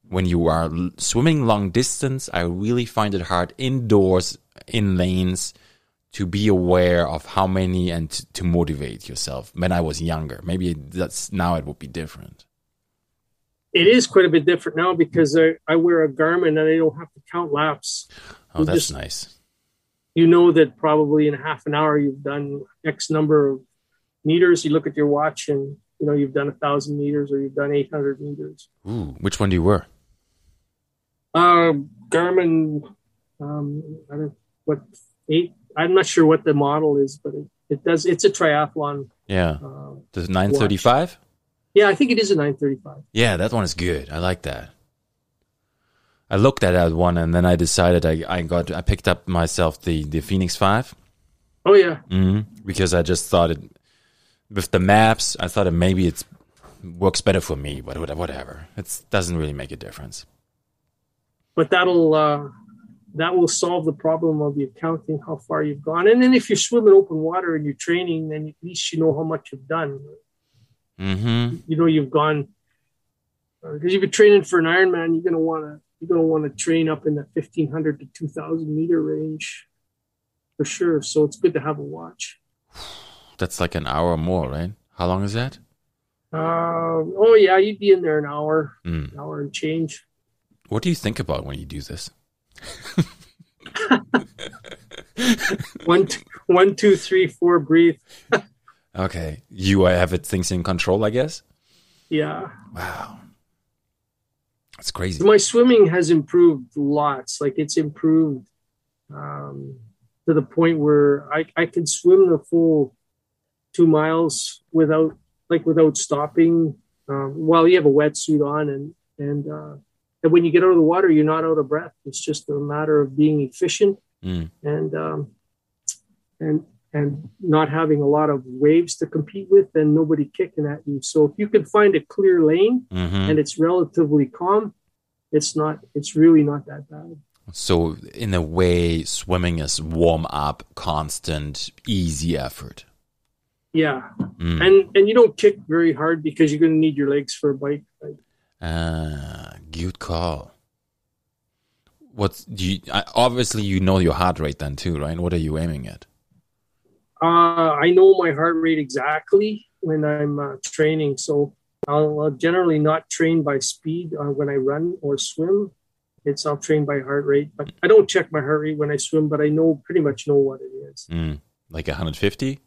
when you are swimming long distance. I really find it hard indoors in lanes to be aware of how many and to, motivate yourself. When I was younger, maybe that's now it would be different. It is quite a bit different now because I, I wear a Garmin and I don't have to count laps. Oh, You that's just- nice. You know that probably in half an hour you've done X number of meters. You look at your watch and you know you've done a thousand meters or you've done eight hundred meters. Ooh, which one do you wear? Uh, Garmin, um, I don't what eight. I'm not sure what the model is, but it, it does. It's a triathlon. Yeah, Uh, thirty five. yeah, I think it is a 935. Yeah, that one is good. I like that. I looked at that one and then I decided I, I got I picked up myself the the Fenix Five. Oh yeah, hmm because I just thought it with the maps. I thought maybe it works better for me, but whatever. It doesn't really make a difference. but that'll uh, that will solve the problem of you counting how far you've gone. And then if you're swimming open water and you're training, then at least you know how much you've done. hmm You know you've gone because you've been training for an Ironman. You're gonna want to you're gonna want to train up in the 1500 to 2000 meter range for sure. So it's good to have a watch. That's like an hour more, right? How long is that? Uh, oh yeah, you'd be in there an hour, Mm. an hour and change. What do you think about when you do this? One, two, one, two, three, four. Breathe. Okay, you uh, have it things in control, I guess. Yeah. Wow, that's crazy. my swimming has improved lots like it's improved um, to the point where I, I can swim the full two miles without like without stopping um, while you have a wetsuit on and and uh, and when you get out of the water you're not out of breath it's just a matter of being efficient Mm. and um, and and not having a lot of waves to compete with and nobody kicking at you so if you can find a clear lane hmm and it's relatively calm, it's not. It's really not that bad. So, in a way, swimming is warm up, constant, easy effort. Yeah, Mm. and and you don't kick very hard because you're going to need your legs for a bike. Like, Ah, good call. What do you? Obviously, you know your heart rate then too, right? What are you aiming at? uh, I know my heart rate exactly when I'm uh, training, so I'll, I'll generally not train by speed uh, when I run or swim. It's I'll train by heart rate, but I don't check my heart rate when I swim. But I know pretty much know what it is. Mm. Like 150?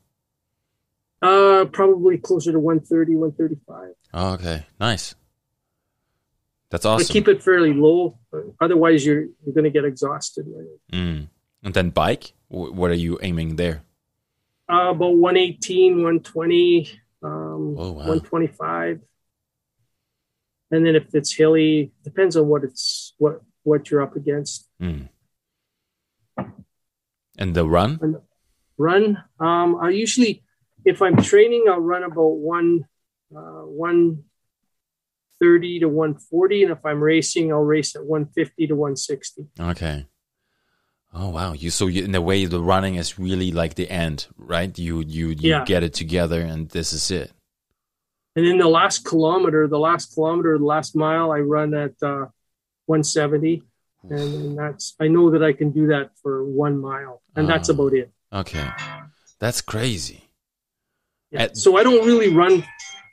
Uh, probably closer to 130, 135. Oh, okay, nice. That's But awesome. keep it fairly low. Otherwise, you're you're going to get exhausted. Right? Mm. And then bike. Wh- What are you aiming there? Uh, about 118, 120, um, Oh, wow. 125. And then if it's hilly, depends on what it's what what you're up against. Mm. And the run? Run. Um, I usually, if I'm training, I'll run about one uh, 130 to 140, and if I'm racing, I'll race at 150 to 160. Okay. Oh wow! You so you, in a way the running is really like the end, right? You you you Yeah. get it together, and this is it. And then the last kilometer, the last kilometer, the last mile, I run at uh, 170. And, and that's, I know that I can do that for one mile. And that's Ah. about it. Okay, that's crazy. Yeah. At- so I don't really run.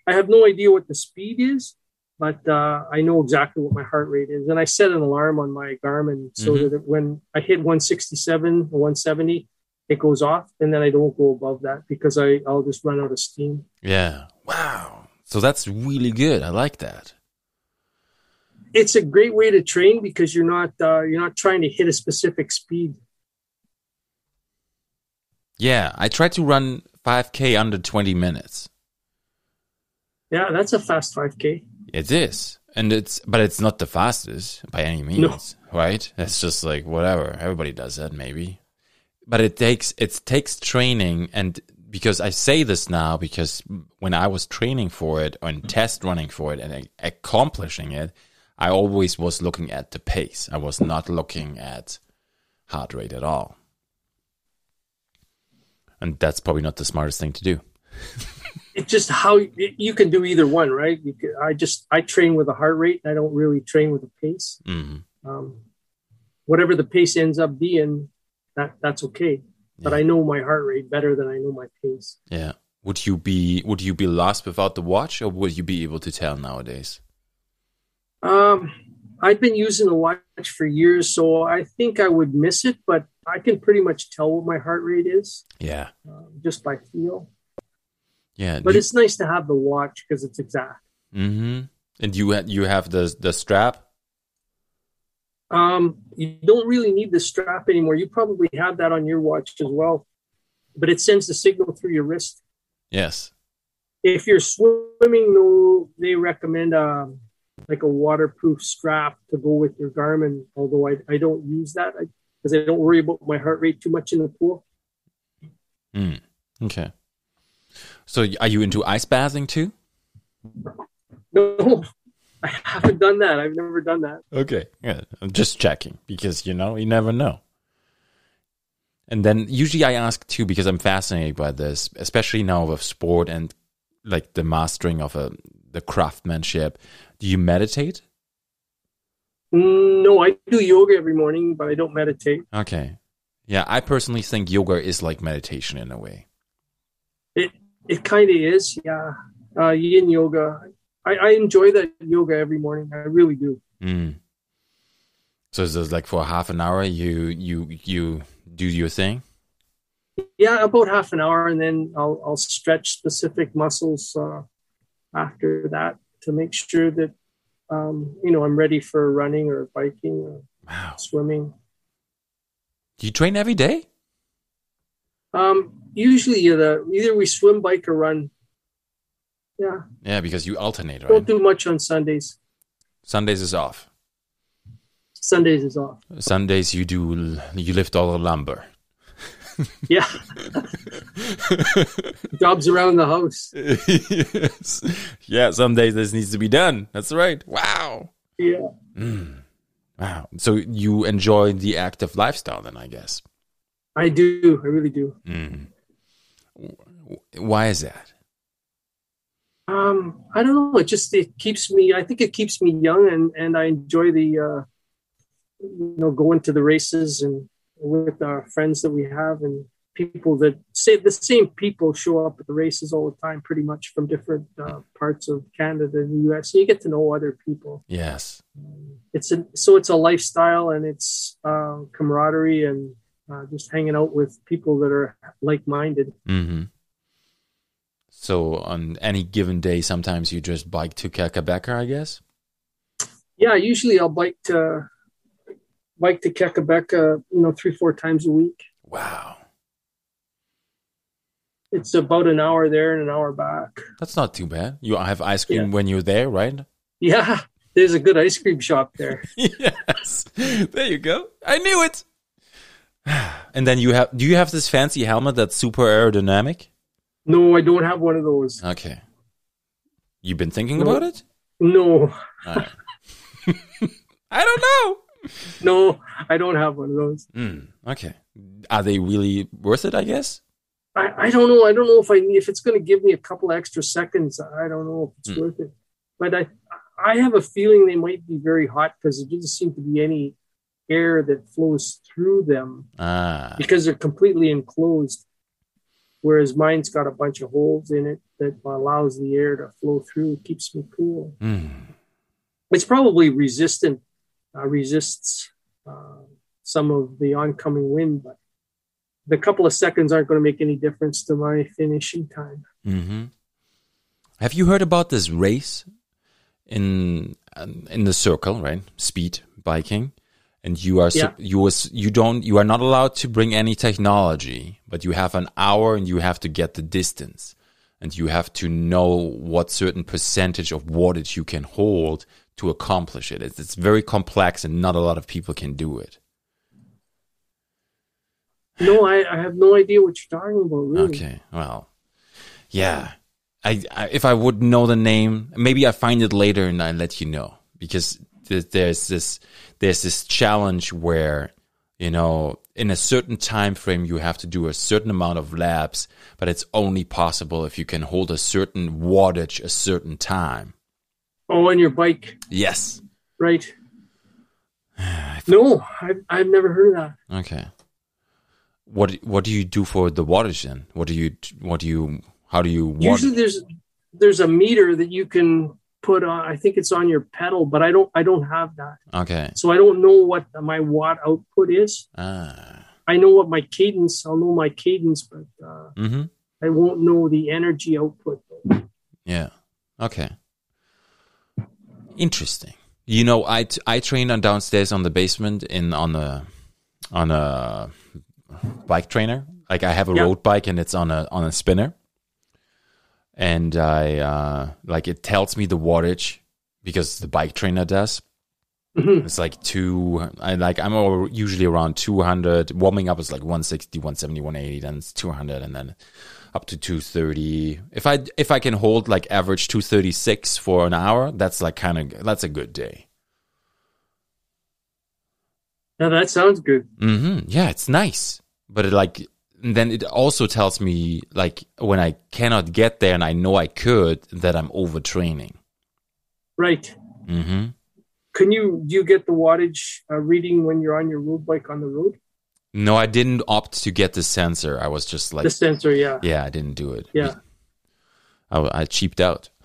I have no idea what the speed is, but uh, I know exactly what my heart rate is. And I set an alarm on my Garmin so Mhm. that when I hit 167 or 170, it goes off. And then I don't go above that because I, I'll just run out of steam. Yeah. Wow. So that's really good. I like that. It's a great way to train because you're not uh, you're not trying to hit a specific speed. Yeah, I try to run 5K under 20 minutes. Yeah, that's a fast 5K. It is. And it's, but it's not the fastest by any means, right? It's just like whatever. Everybody does that, maybe. But it takes, it takes training. And because I say this now, because when I was training for it and test running for it and accomplishing it, I always was looking at the pace. I was not looking at heart rate at all. And that's probably not the smartest thing to do. it's just how you can do either one, right? Can, I just I train with a heart rate. I don't really train with a pace. Mm-hmm. Um, whatever the pace ends up being, that that's okay. But yeah. I know my heart rate better than I know my pace. Yeah. Would you be Would you be lost without the watch, or would you be able to tell nowadays? Um, I've been using the watch for years, so I think I would miss it, but I can pretty much tell what my heart rate is. Yeah. Uh, just by feel. Yeah. But you, it's nice to have the watch because it's exact. Mm-hmm. And you you have the the strap. Um, you don't really need the strap anymore. You probably have that on your watch as well, but it sends the signal through your wrist. Yes. If you're swimming, though, they recommend um, like a waterproof strap to go with your Garmin. Although I, I don't use that because I, don't worry about my heart rate too much in the pool. Mm, okay. So are you into ice bathing too? No, I haven't done that. I've never done that. Okay. Yeah. I'm just checking because you know, you never know. And then usually I ask too because I'm fascinated by this, especially now with sport and like the mastering of a the craftsmanship. Do you meditate? No, I do yoga every morning, but I don't meditate. Okay. Yeah, I personally think yoga is like meditation in a way. It it kind of is, yeah. Uh, yin yoga. I, I enjoy that yoga every morning. I really do. Mm. So it's like for half an hour, you you you do your thing. Yeah, about half an hour, and then I'll I'll stretch specific muscles uh, after that to make sure that um, you know I'm ready for running or biking or wow. swimming. Do you train every day? Um, usually, either either we swim, bike, or run. Yeah. Yeah, because you alternate, right? Don't do much on Sundays. Sundays is off. Sundays is off. Sundays you do you lift all the lumber. yeah. Jobs around the house. yes. Yeah, some days this needs to be done. That's right. Wow. Yeah. Mm. Wow. So you enjoy the active lifestyle then, I guess. I do. I really do. Mm. Why is that? Um, I don't know. It just it keeps me. I think it keeps me young, and and I enjoy the, uh, you know, going to the races and with our friends that we have and people that say the same people show up at the races all the time, pretty much from different uh, parts of Canada and the U.S. So you get to know other people. Yes, um, it's a so it's a lifestyle and it's uh, camaraderie and uh, just hanging out with people that are like minded. Mm-hmm. So on any given day, sometimes you just bike to Kakabeka, I guess. Yeah, usually I'll bike to bike to Kakabeka, you know, three four times a week. Wow. It's about an hour there and an hour back. That's not too bad. You have ice cream yeah. when you're there, right? Yeah, there's a good ice cream shop there. yes, there you go. I knew it. And then you have. Do you have this fancy helmet that's super aerodynamic? No, I don't have one of those. Okay. You've been thinking no. about it? No. Right. I don't know. No, I don't have one of those. Mm, okay. Are they really worth it? I guess. I, I don't know. I don't know if I if it's going to give me a couple extra seconds. I don't know if it's mm. worth it. But I I have a feeling they might be very hot because there doesn't seem to be any air that flows through them ah. because they're completely enclosed. Whereas mine's got a bunch of holes in it that allows the air to flow through, keeps me cool. Mm. It's probably resistant resists uh, some of the oncoming wind, but the couple of seconds aren't going to make any difference to my finishing time. Mm-hmm. Have you heard about this race in in the circle, right? Speed biking, and you are Yeah. you was you don't you are not allowed to bring any technology, but you have an hour and you have to get the distance, and you have to know what certain percentage of wattage you can hold to accomplish it. It's, it's very complex, and not a lot of people can do it. No, I, I have no idea what you're talking about. Really. Okay, well, yeah. I, I if I would know the name, maybe I find it later and I let you know because th- there's this there's this challenge where you know in a certain time frame you have to do a certain amount of laps, but it's only possible if you can hold a certain wattage a certain time. Oh, on your bike, Yes. right? no, I've I've never heard of that. Okay. What what do you do for the wattage then? What do you what do you how do you watt- Usually, there's there's a meter that you can put on. I think it's on your pedal, but I don't I don't have that, Okay. so I don't know what my watt output is. Ah. I know what my cadence. I'll know my cadence, but uh, Mhm. I won't know the energy output. Yeah. Okay. Interesting. You know, I t- I train on downstairs on the basement in on a on a bike trainer. Like I have a Yeah. road bike and it's on a on a spinner. And I uh like it tells me the wattage because the bike trainer does. Mhm. It's like two I like I'm al- usually around 200 warming up is like 160 170 180 then it's 200 and then up to 230 if i if i can hold like average 236 for an hour that's like kind of that's a good day Yeah, that sounds good. mm-hmm. yeah it's nice but it like then it also tells me like when i cannot get there and i know i could that i'm overtraining Right. mm-hmm. Can you do you get the wattage uh, reading when you're on your road bike on the road? No i didn't opt to get the sensor i was just like the sensor, yeah. yeah i didn't do it Yeah. i, I cheaped out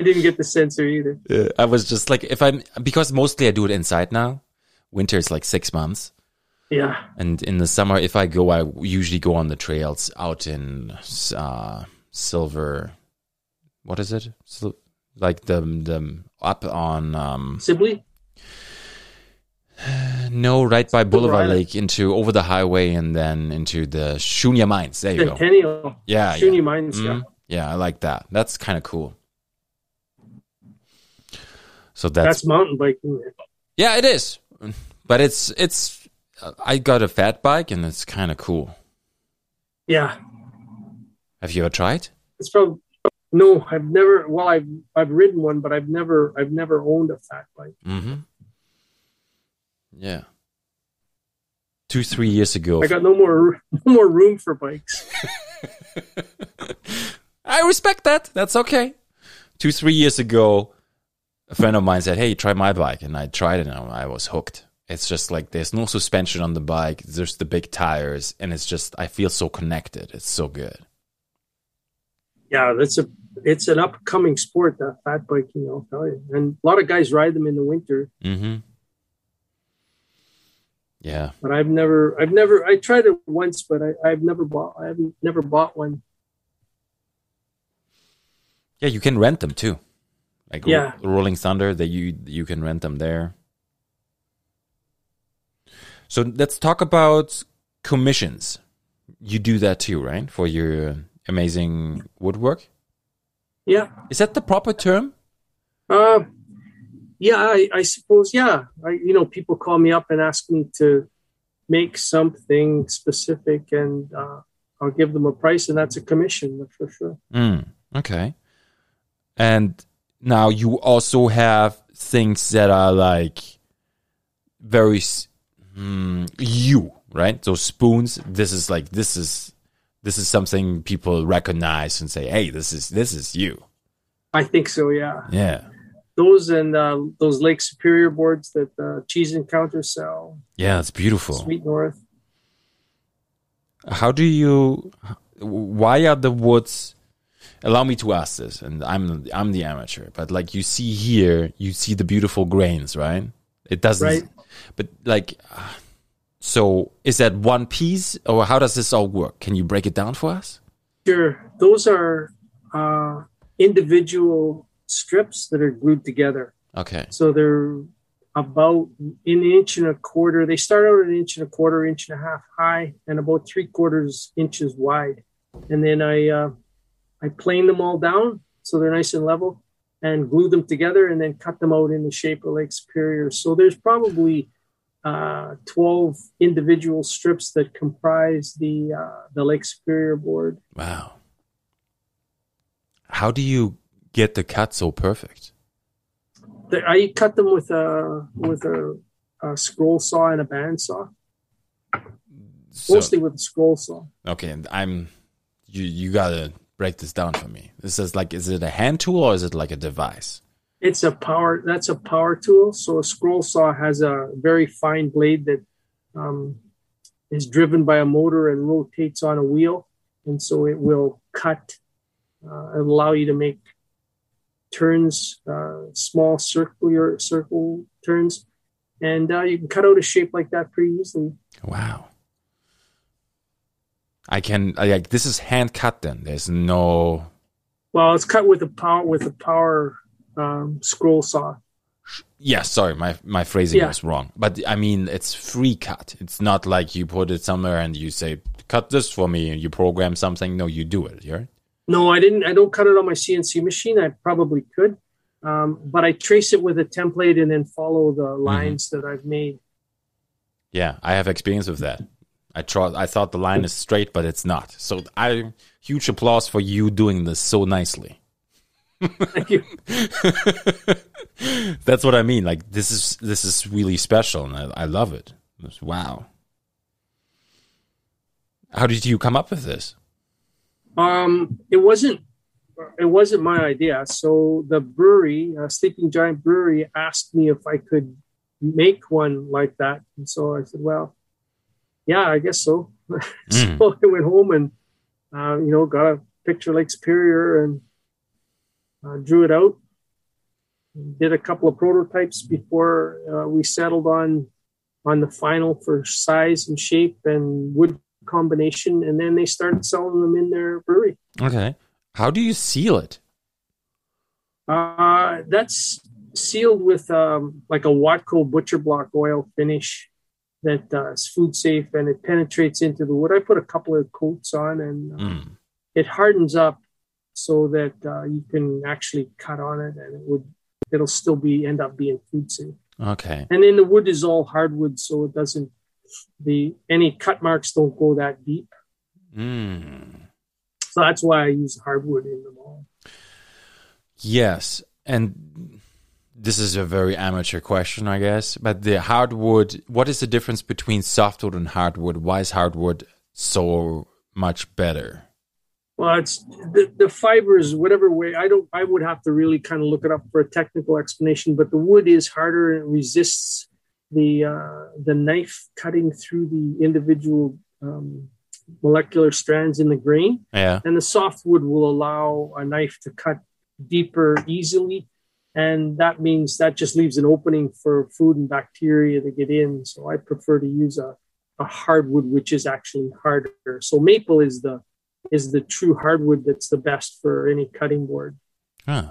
I didn't get the sensor either. Yeah, I was just like, if I'm because mostly I do it inside now. Winter is like six months, Yeah. and in the summer, if I go, I usually go on the trails out in uh, Silver. What is it? Sil- like the the up on um Sibley? no right by Boulevard. Lake into over the highway and then into the Shuniah Mines. There you go. Centennial. Yeah, Shuni yeah. Mines, yeah. Mhm. Yeah, I like that. That's kind of cool. So that's That's mountain biking. Yeah, it is. But it's it's I got a fat bike and it's kind of cool. Yeah. Have you ever tried? It's probably no, I've never well I've I've ridden one, but I've never I've never owned a fat bike. Mhm. Yeah. 2 3 years ago. I got no more no more room for bikes. I respect that. That's okay. 2 3 years ago a friend of mine said, "Hey, try my bike." And I tried it and I was hooked. It's just like there's no suspension on the bike. There's the big tires and it's just I feel so connected. It's so good. Yeah, that's a it's an upcoming sport, that fat biking, I'll tell you. And a lot of guys ride them in the winter, Mhm. Yeah. but I've never I've never I tried it once, but I, I've never bought I haven't never bought one. Yeah, you can rent them too. Like Ro- Yeah. Rolling Thunder, that you you can rent them there. So let's talk about commissions. You do that too, right? For your amazing woodwork. Yeah. Is that the proper term? Uh, yeah, I, I suppose. Yeah, I, you know, people call me up and ask me to make something specific, and uh, I'll give them a price, and that's a commission for sure. Mm, okay. And now you also have things that are like very mm, you, right? So spoons. This is like this is this is something people recognize and say, "Hey, this is this is you." I think so. Yeah, Yeah, those and uh, those Lake Superior boards that uh, Cheese Encounter sell, yeah, it's beautiful. Sweet North. How do you? Why are the woods? Allow me to ask this, and I'm I'm the amateur, but like you see here, you see the beautiful grains, right? It doesn't, Right. but like, so is that one piece, or how does this all work? Can you break it down for us? Sure, those are uh, individual strips that are glued together. Okay. So they're about an inch and a quarter. They start out an inch and a quarter, inch and a half high, and about three quarters inches wide. And then I uh, I plane them all down so they're nice and level, and glue them together, and then cut them out in the shape of Lake Superior. So there's probably uh, 12 individual strips that comprise the uh, the Lake Superior board. Wow. How do you get the cut so perfect? I cut them with a with a, a scroll saw and a band saw. So, Mostly with a scroll saw. okay, and I'm you you gotta break this down for me. This is like is it a hand tool or is it like a device? It's a power. That's a power tool. So a scroll saw has a very fine blade that um, is driven by a motor and rotates on a wheel, and so it will cut uh, and allow you to make turns, uh, small circular circle turns, and uh, you can cut out a shape like that pretty easily. Wow. I can I, like this is hand cut then. There's no Well, it's cut with a power with a power um, scroll saw. Yeah, sorry, my my phrasing Yeah. was wrong. But I mean, it's free cut. It's not like you put it somewhere and you say, "Cut this for me," and you program something. No, you do it. Yeah. No, I didn't. I don't cut it on my CNC machine. I probably could, um, but I trace it with a template and then follow the lines that I've made. Yeah, I have experience with that. I try, I thought the line is straight, but it's not. So I huge applause for you doing this so nicely. Thank you. That's what I mean. Like this is this is really special, and I, I love it. It's- Wow. How did you come up with this? Um, it wasn't. It wasn't my idea. So the brewery, uh, Sleeping Giant Brewery, asked me if I could make one like that, and so I said, "Well, yeah, I guess so." Mm. so I went home and uh, you know got a picture of Lake Superior and uh, drew it out. Did a couple of prototypes before uh, we settled on on the final for size and shape and wood combination, and then they started selling them in their brewery. Okay. How do you seal it? Uh, that's sealed with um, like a Watco butcher block oil finish that uh, is food safe and it penetrates into the wood. I put a couple of coats on and uh, Mm. it hardens up so that uh, you can actually cut on it and it would it'll still be end up being food safe. Okay. And then the wood is all hardwood, so it doesn't the any cut marks don't go that deep. Mm. So that's why I use hardwood in them all. Yes, and this is a very amateur question, I guess. But the hardwood, what is the difference between softwood and hardwood? Why is hardwood so much better? Well, it's the, the fibers, whatever way. I don't. I would have to really kind of look it up for a technical explanation. But the wood is harder and it resists the uh, the knife cutting through the individual um, molecular strands in the grain, Yeah. and the softwood will allow a knife to cut deeper easily, and that means that just leaves an opening for food and bacteria to get in. So I prefer to use a a hardwood, which is actually harder. So maple is the is the true hardwood that's the best for any cutting board. Huh.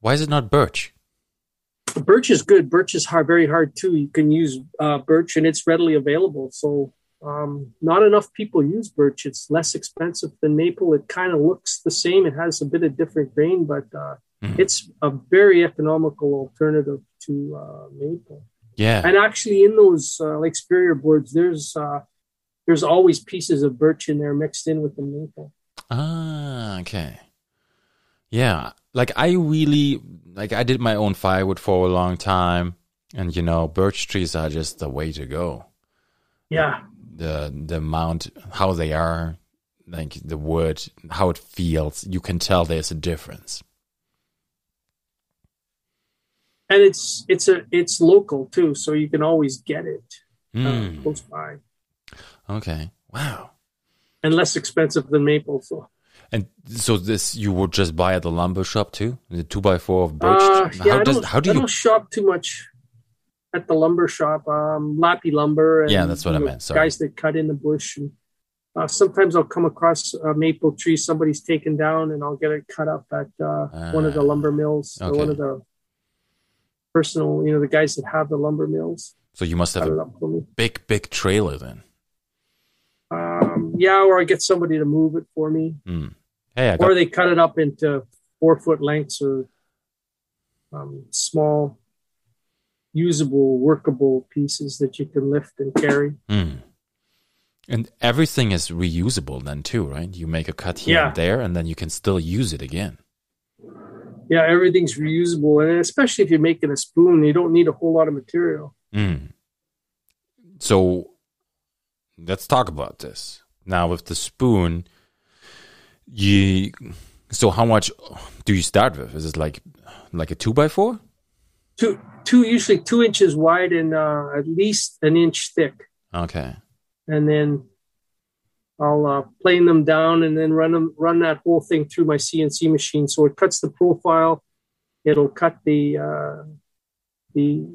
Why is it not birch? Birch is good. Birch is hard, very hard too. You can use uh, birch, and it's readily available. So um, not enough people use birch. It's less expensive than maple. It kind of looks the same. It has a bit of different grain, but uh, Mhm. it's a very economical alternative to uh, maple. Yeah. And actually, in those uh, Lake Superior boards, there's uh, there's always pieces of birch in there mixed in with the maple. Ah, okay. Yeah, like I really like I did my own firewood for a long time, and you know, birch trees are just the way to go. Yeah, The the amount how they are, like the wood, how it feels, you can tell there's a difference. and it's it's a it's local too, so you can always get it uh, Mm, close by, okay. Wow. and less expensive than maple. So And so this you would just buy at the lumber shop too? The two by four of birch. uh, yeah, how I does don't, how do I you don't shop too much at the lumber shop. Um, Lappy Lumber. And, Yeah, that's what I meant, sorry. Guys that cut in the bush, and uh, sometimes I'll come across a maple tree somebody's taken down, and I'll get it cut up at uh, one of the Ah, lumber mills or one of the personal, you know, the guys that have the lumber mills. So you must have a up for me. big, big trailer then. Um, yeah, or I get somebody to move it for me, Hmm. Hey, I or they cut it up into four foot lengths or um, small, usable, workable pieces that you can lift and carry. Hmm. And everything is reusable then too, right? You make a cut here Yeah. and there, and then you can still use it again. Yeah, everything's reusable, and especially if you're making a spoon, you don't need a whole lot of material. Mm. So let's talk about this now. With the spoon, you so how much do you start with? Is it like like a two by four? Two, two, usually two inches wide and uh, at least an inch thick. Okay. and then I'll uh, plane them down and then run them run that whole thing through my CNC machine. So it cuts the profile. It'll cut the uh, the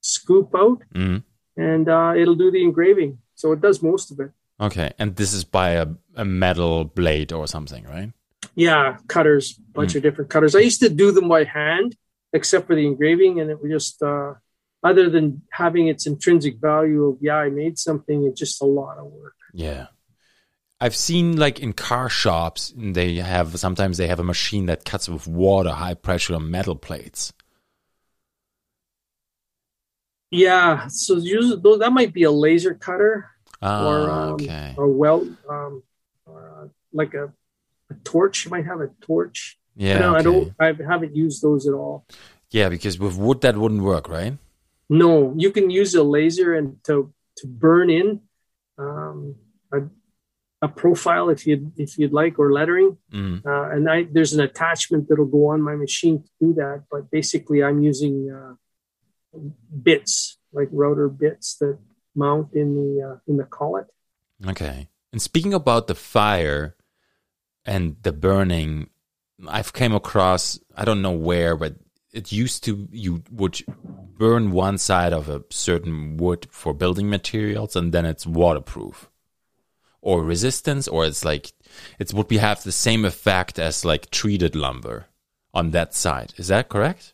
scoop out, Mm. and uh, it'll do the engraving. So it does most of it. Okay. And this is by a, a metal blade or something, right? Yeah, cutters, bunch of different cutters. I used to do them by hand, except for the engraving, and it was just uh, other than having its intrinsic value of yeah, I made something. It's just a lot of work. Yeah. I've seen like in car shops, they have sometimes they have a machine that cuts with water, high pressure on metal plates. Yeah, so usually those, that might be a laser cutter. Ah, or um, okay. or weld um, or, uh, like a, a torch. You might have a torch. Yeah. no, I don't. I haven't used those at all. Yeah, because with wood that wouldn't work, right? No, you can use a laser and to to burn in um, a, a profile if you if you'd like or lettering. Mm. Uh, and I there's an attachment that'll go on my machine to do that. But basically, I'm using uh, bits like router bits that mount in the uh, in the collet. Okay. And speaking about the fire and the burning, I've came across I don't know where, but it used to you would burn one side of a certain wood for building materials and then it's waterproof or resistance or it's like it would be have the same effect as like treated lumber on that side. Is that correct?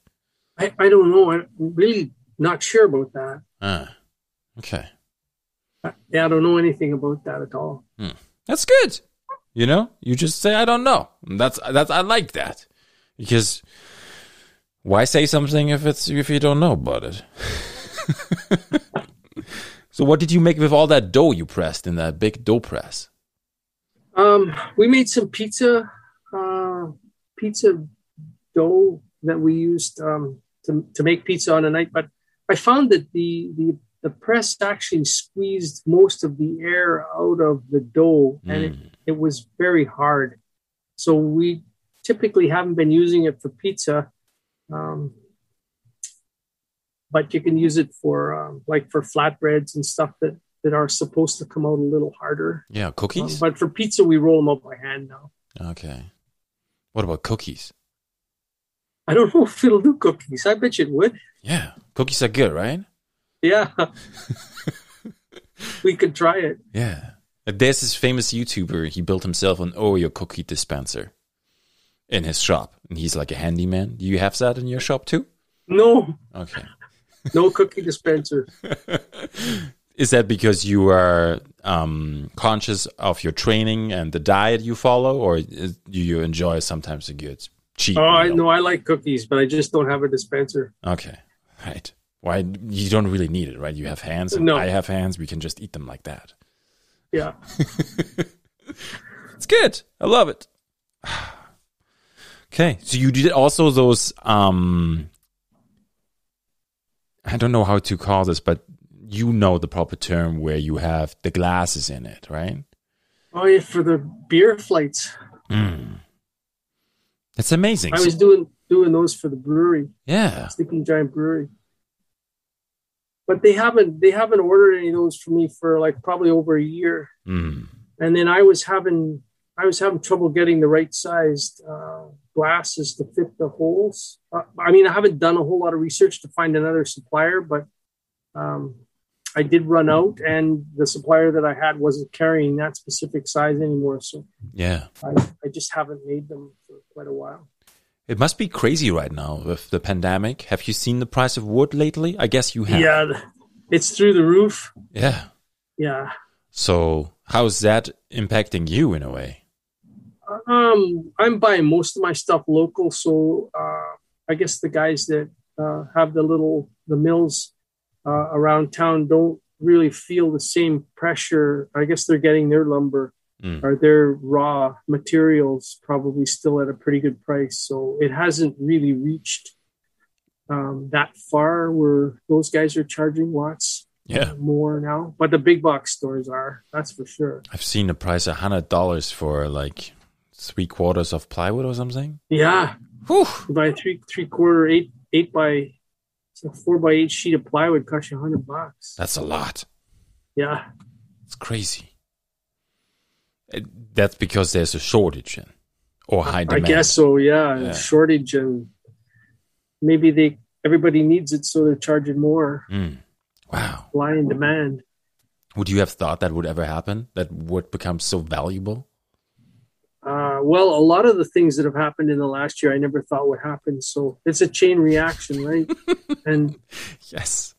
I, I don't know. I'm really not sure about that. Ah. Okay. Yeah, I don't know anything about that at all. That's good. You know, you just say I don't know. That's that's I like that because why say something if it's if you don't know about it? so what did you make with all that dough you pressed in that big dough press? Um, we made some pizza, uh, pizza dough that we used um, to to make pizza on a night. But I found that the the the press actually squeezed most of the air out of the dough, and it, it was very hard. So we typically haven't been using it for pizza. Um, but you can use it for um, like for flatbreads and stuff that that are supposed to come out a little harder. Yeah, Um, cookies. but for pizza, we roll them out by hand now. okay. What about cookies? I don't know if it'll do cookies. I bet you it would. Yeah, cookies are good, right? Yeah. we could try it. Yeah. There's this famous YouTuber. He built himself an Oreo cookie dispenser in his shop, and he's like a handyman. Do you have that in your shop too? No, Okay. no cookie dispenser. Is that because you are um, conscious of your training and the diet you follow, or do you enjoy sometimes a good cheap? Oh, I know I like cookies, but I just don't have a dispenser. Okay, right. Why you don't really need it, right? You have hands, and No. I have hands. We can just eat them like that. Yeah. It's good. I love it. Okay, so you did also those. um I don't know how to call this, but you know the proper term where you have the glasses in it, right? Oh yeah, for the beer flights. Mm. It's amazing. I was doing doing those for the brewery, yeah. Sleeping Giant Brewery. But they haven't they haven't ordered any of those for me for like probably over a year. Mm. and then I was having I was having trouble getting the right sized uh, glasses to fit the holes. Uh, I mean, I haven't done a whole lot of research to find another supplier, but um, I did run out, and the supplier that I had wasn't carrying that specific size anymore. So Yeah. I, I just haven't made them for quite a while. It must be crazy right now with the pandemic. Have you seen the price of wood lately? I guess you have. Yeah, it's through the roof. Yeah. Yeah. So how's that impacting you in a way? Um, I'm buying most of my stuff local, so uh, I guess the guys that uh, have the little the mills uh, around town don't really feel the same pressure. I guess they're getting their lumber Mm. or their raw materials probably still at a pretty good price. So it hasn't really reached um, that far where those guys are charging lots Yeah. more now. But the big box stores are, that's for sure. I've seen the price a hundred dollars for like three quarters of plywood or something. Yeah, Whew. a three three quarter eight eight by so four by eight sheet of plywood costs you hundred bucks. That's a lot. Yeah, It's crazy. That's because there's a shortage in or high demand. I guess so. Yeah, Yeah. shortage and maybe they everybody needs it, so they're charging more. Mm. Wow. Supply and demand. Would you have thought that would ever happen? That would become so valuable? Uh, well, a lot of the things that have happened in the last year, I never thought would happen. So it's a chain reaction, right? and Yes.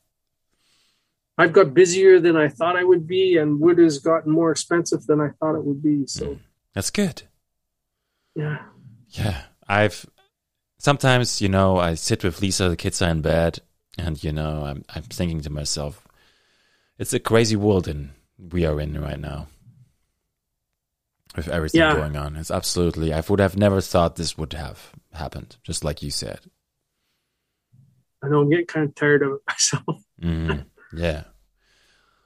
I've got busier than I thought I would be, and wood has gotten more expensive than I thought it would be. So That's good. yeah, Yeah. I've sometimes, you know, I sit with Lisa, the kids are in bed, and you know, I'm I'm thinking to myself, it's a crazy world in we are in right now. With everything Yeah. going on. It's absolutely I would have never thought this would have happened, just like you said. I know I'm getting kind of tired of it myself. Mhm. Yeah.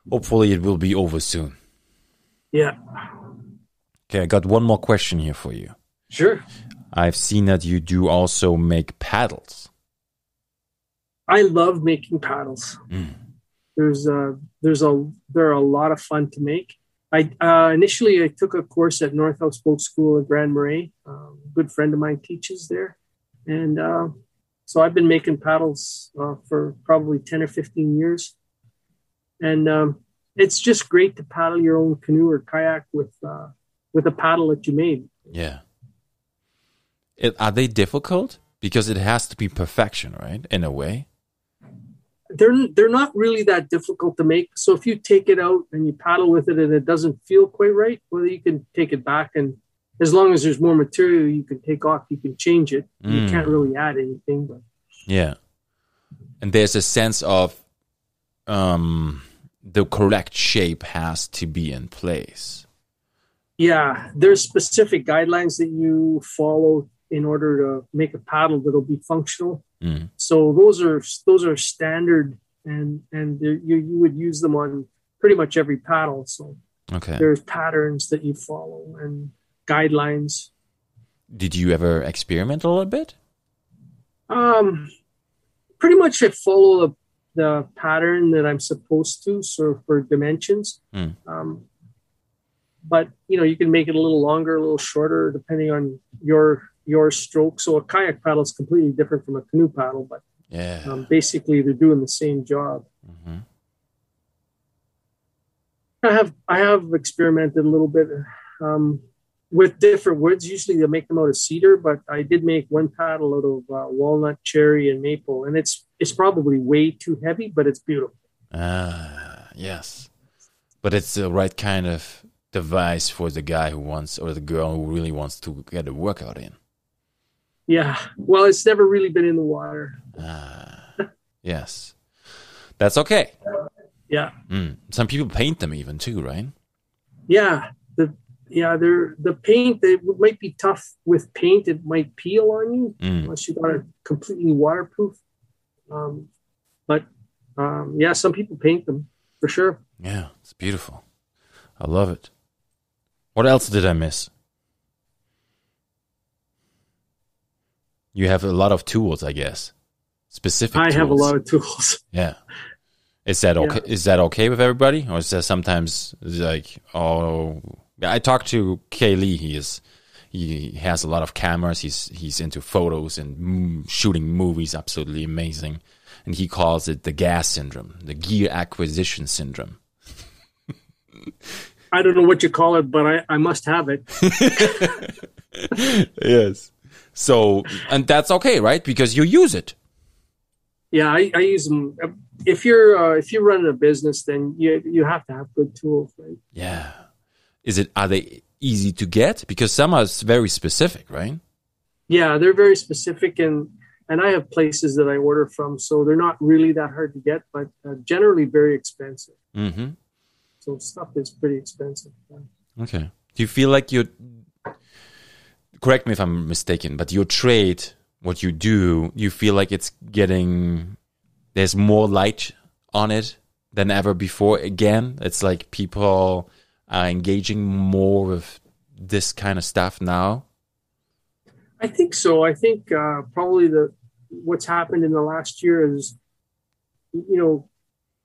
Hopefully it will be over soon. yeah, Okay, I got one more question here for you. sure. I've seen that you do also make paddles. I love making paddles. Mm. There's a there's a they're a lot of fun to make. I uh, initially I took a course at North House Folk School in Grand Marais. Um, a good friend of mine teaches there, and uh, so I've been making paddles uh, for probably ten or fifteen years, and um, it's just great to paddle your own canoe or kayak with uh, with a paddle that you made. Yeah. It, are they difficult? Because it has to be perfection, right? In a way. they're they're not really that difficult to make. So if you take it out and you paddle with it and it doesn't feel quite right, well, you can take it back and as long as there's more material you can take off, you can change it. You Mm. can't really add anything, but Yeah. And there's a sense of um the correct shape has to be in place. yeah, there's specific guidelines that you follow in order to make a paddle that'll be functional. Mm. So those are those are standard and and you you would use them on pretty much every paddle. So Okay. there's patterns that you follow and guidelines. Did you ever experiment a little bit? Um, pretty much I follow the, pattern that I'm supposed to, so for dimensions. Hmm. Um, but you know, you can make it a little longer, a little shorter, depending on your your stroke. So a kayak paddle is completely different from a canoe paddle, but Yeah. um, basically they're doing the same job. Mhm. I have I have experimented a little bit um, with different woods. Usually they make them out of cedar, but I did make one paddle out of uh, walnut, cherry, and maple, and it's it's probably way too heavy, but it's beautiful. Ah, yes. But it's the right kind of device for the guy who wants or the girl who really wants to get a workout in. Yeah, well, it's never really been in the water. Ah, yes. That's okay. Yeah, Mm. Some people paint them even too, right? yeah, the yeah, they're the paint. It might be tough with paint. It might peel on you. Mm. unless you got it completely waterproof. Um, but um, yeah, some people paint them for sure. Yeah, it's beautiful. I love it. What else did I miss? You have a lot of tools, I guess. Specific I have a lot of tools. Yeah. Is that okay? Is that okay with everybody, or is that sometimes like oh? I talked to Kaylee. He is he has a lot of cameras. He's he's into photos and shooting movies. Absolutely amazing, and he calls it the GAS syndrome, the gear acquisition syndrome. I don't know what you call it, but I, I must have it. yes. So, and that's okay, right? Because you use it. Yeah, I, I use them. If you're uh, if you're running a business, then you you have to have good tools, right? Yeah. Is it are they easy to get? Because some are very specific, right? Yeah, they're very specific, and and I have places that I order from, so they're not really that hard to get, but uh, generally very expensive. Mm-hmm. So stuff is pretty expensive. Yeah. Okay. Do you feel like you correct me if I'm mistaken, but your trade, what you do, you feel like it's getting there's more light on it than ever before. Again, it's like people are engaging more with this kind of stuff now. I think so. I think uh, probably the what's happened in the last year is, you know,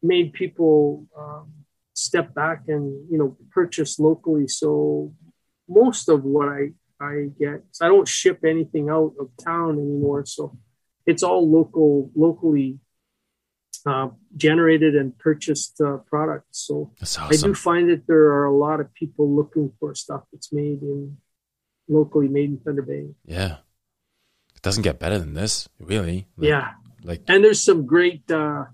made people um, step back and you know purchase locally. So most of what I I get, I don't ship anything out of town anymore. So it's all local, locally uh, generated and purchased uh, products. So That's I do find that there are a lot of people looking for stuff that's made in locally made in Thunder Bay. Yeah. It doesn't get better than this, really. Like, yeah. Like And there's some great uh,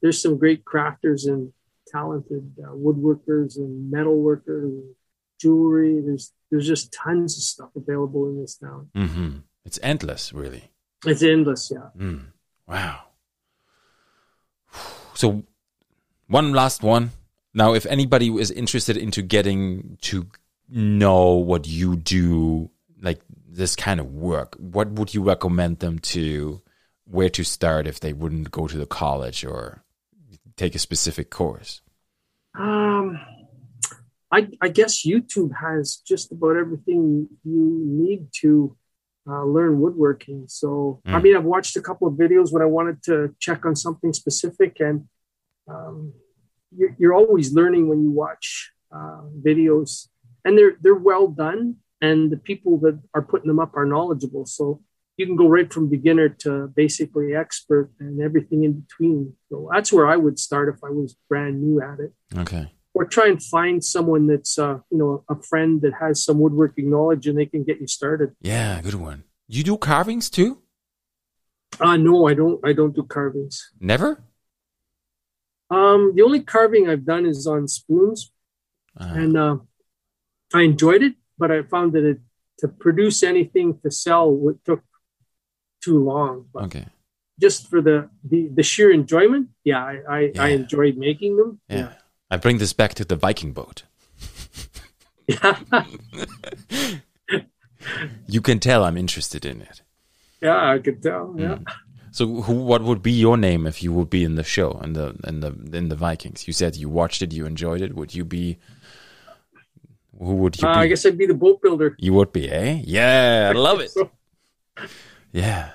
there's some great crafters and talented uh, woodworkers and metal workers and jewelry. There's there's just tons of stuff available in this town. Mm-hmm. it's endless, really. It's endless, yeah. Mm. Wow. So one last one. Now, if anybody is interested into getting to know what you do, like this kind of work, what would you recommend them to where to start if they wouldn't go to the college or take a specific course? Um, I, I guess YouTube has just about everything you need to uh, learn woodworking. So, I Mm. mean, I've watched a couple of videos when I wanted to check on something specific, and um, you're, you're always learning when you watch uh, videos, and they're they're well done, and the people that are putting them up are knowledgeable. So you can go right from beginner to basically expert and everything in between. So that's where I would start if I was brand new at it Okay. Or try and find someone that's uh, you know a friend that has some woodworking knowledge and they can get you started. Yeah, good one. You do carvings too? Uh no, I don't. I don't do carvings. Never? Um, the only carving I've done is on spoons, Uh, and uh, I enjoyed it, but I found that it to produce anything to sell would took too long. But okay. just for the the, the sheer enjoyment, yeah, I I, I enjoyed making them. Yeah. I bring this back to the Viking boat. yeah, You can tell I'm interested in it. yeah, I could tell. Yeah. So, who, what would be your name if you would be in the show in the in the in the Vikings? You said you watched it, you enjoyed it. Would you be? Who would you Uh, be? I guess I'd be the boat builder. you would be, eh? Yeah, I love it. So- Yeah,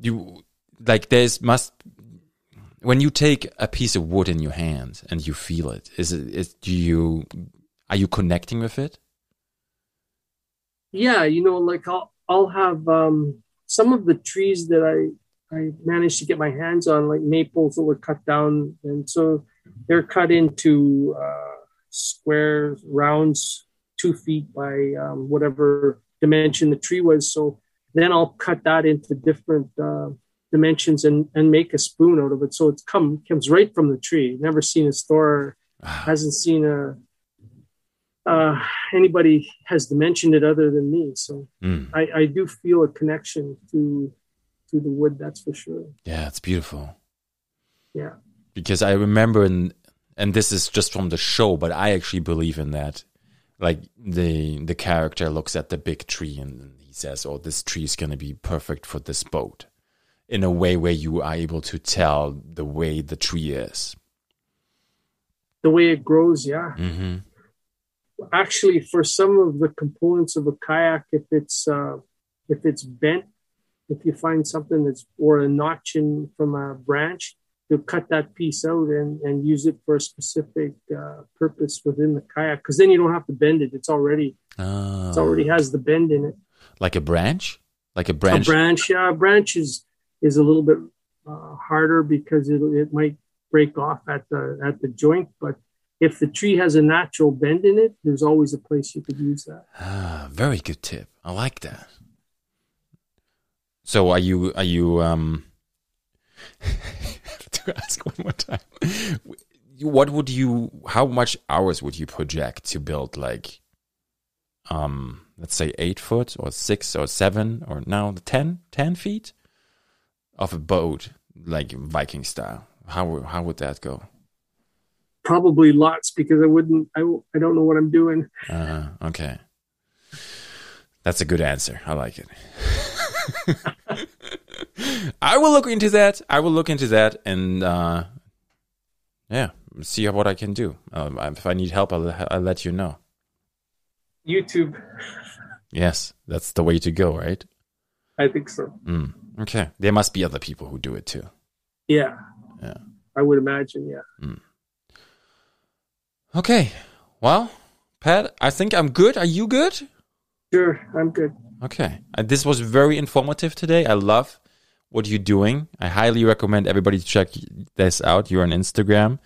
you like there's must when you take a piece of wood in your hand and you feel it. Is it? Is do you are you connecting with it? yeah you know like i'll i'll have um some of the trees that i i managed to get my hands on like maples that were cut down and so they're cut into uh squares rounds two feet by um, whatever dimension the tree was so then i'll cut that into different uh dimensions and and make a spoon out of it so it's come comes right from the tree never seen a store hasn't seen a uh, anybody has dimensioned it other than me. So Mm. I, I do feel a connection to to the wood. That's for sure. Yeah, it's beautiful. Yeah. because I remember in, and this is just from the show, but I actually believe in that. Like the the character looks at the big tree and he says, "Oh, this tree is going to be perfect for this boat," in a way where you are able to tell the way the tree is. The way it grows, yeah. hmm Actually, for some of the components of a kayak, if it's uh, if it's bent, if you find something that's or a notch in from a branch, you'll cut that piece out and, and use it for a specific uh, purpose within the kayak. Because then you don't have to bend it; it's already Oh, it's already has the bend in it. like a branch, like a branch. A branch, yeah, a branch is is a little bit uh, harder because it it might break off at the at the joint. But if the tree has a natural bend in it, there's always a place you could use that. Ah, very good tip. I like that. So are you are you um to ask one more time. What would you how much hours would you project to build like um let's say eight foot or six or seven or now 10, 10 feet of a boat like Viking style? How how would that go? Probably lots because I wouldn't. I I don't know what I'm doing. Uh, okay, that's a good answer. I like it. I will look into that. I will look into that and uh, yeah, see what I can do. Um, if I need help, I'll, I'll let you know. YouTube. Yes, that's the way to go, right? I think so. Mm, okay, there must be other people who do it too. Yeah. Yeah. I would imagine. Yeah. Mm. Okay. Well, Pat, I think I'm good. Are you good? Sure, I'm good. Okay. Uh, this was very informative today. I love what you're doing. I highly recommend everybody to check this out. You're on Instagram,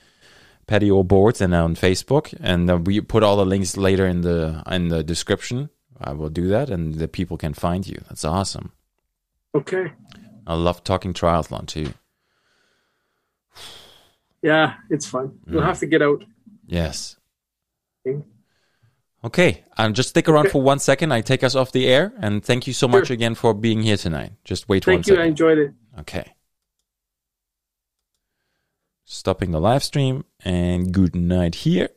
Patio Boards, and on Facebook. And uh, we put all the links later in the in the description. I will do that, and the people can find you. That's awesome. Okay. I love talking triathlon too. Yeah, it's fun. You'll Mm. have to get out. Yes. Okay. Okay, and just stick around Okay. for one second. I take us off the air, and thank you so much again for being here tonight. Just wait one Thank you. I enjoyed it. Okay. Stopping the live stream and good night here.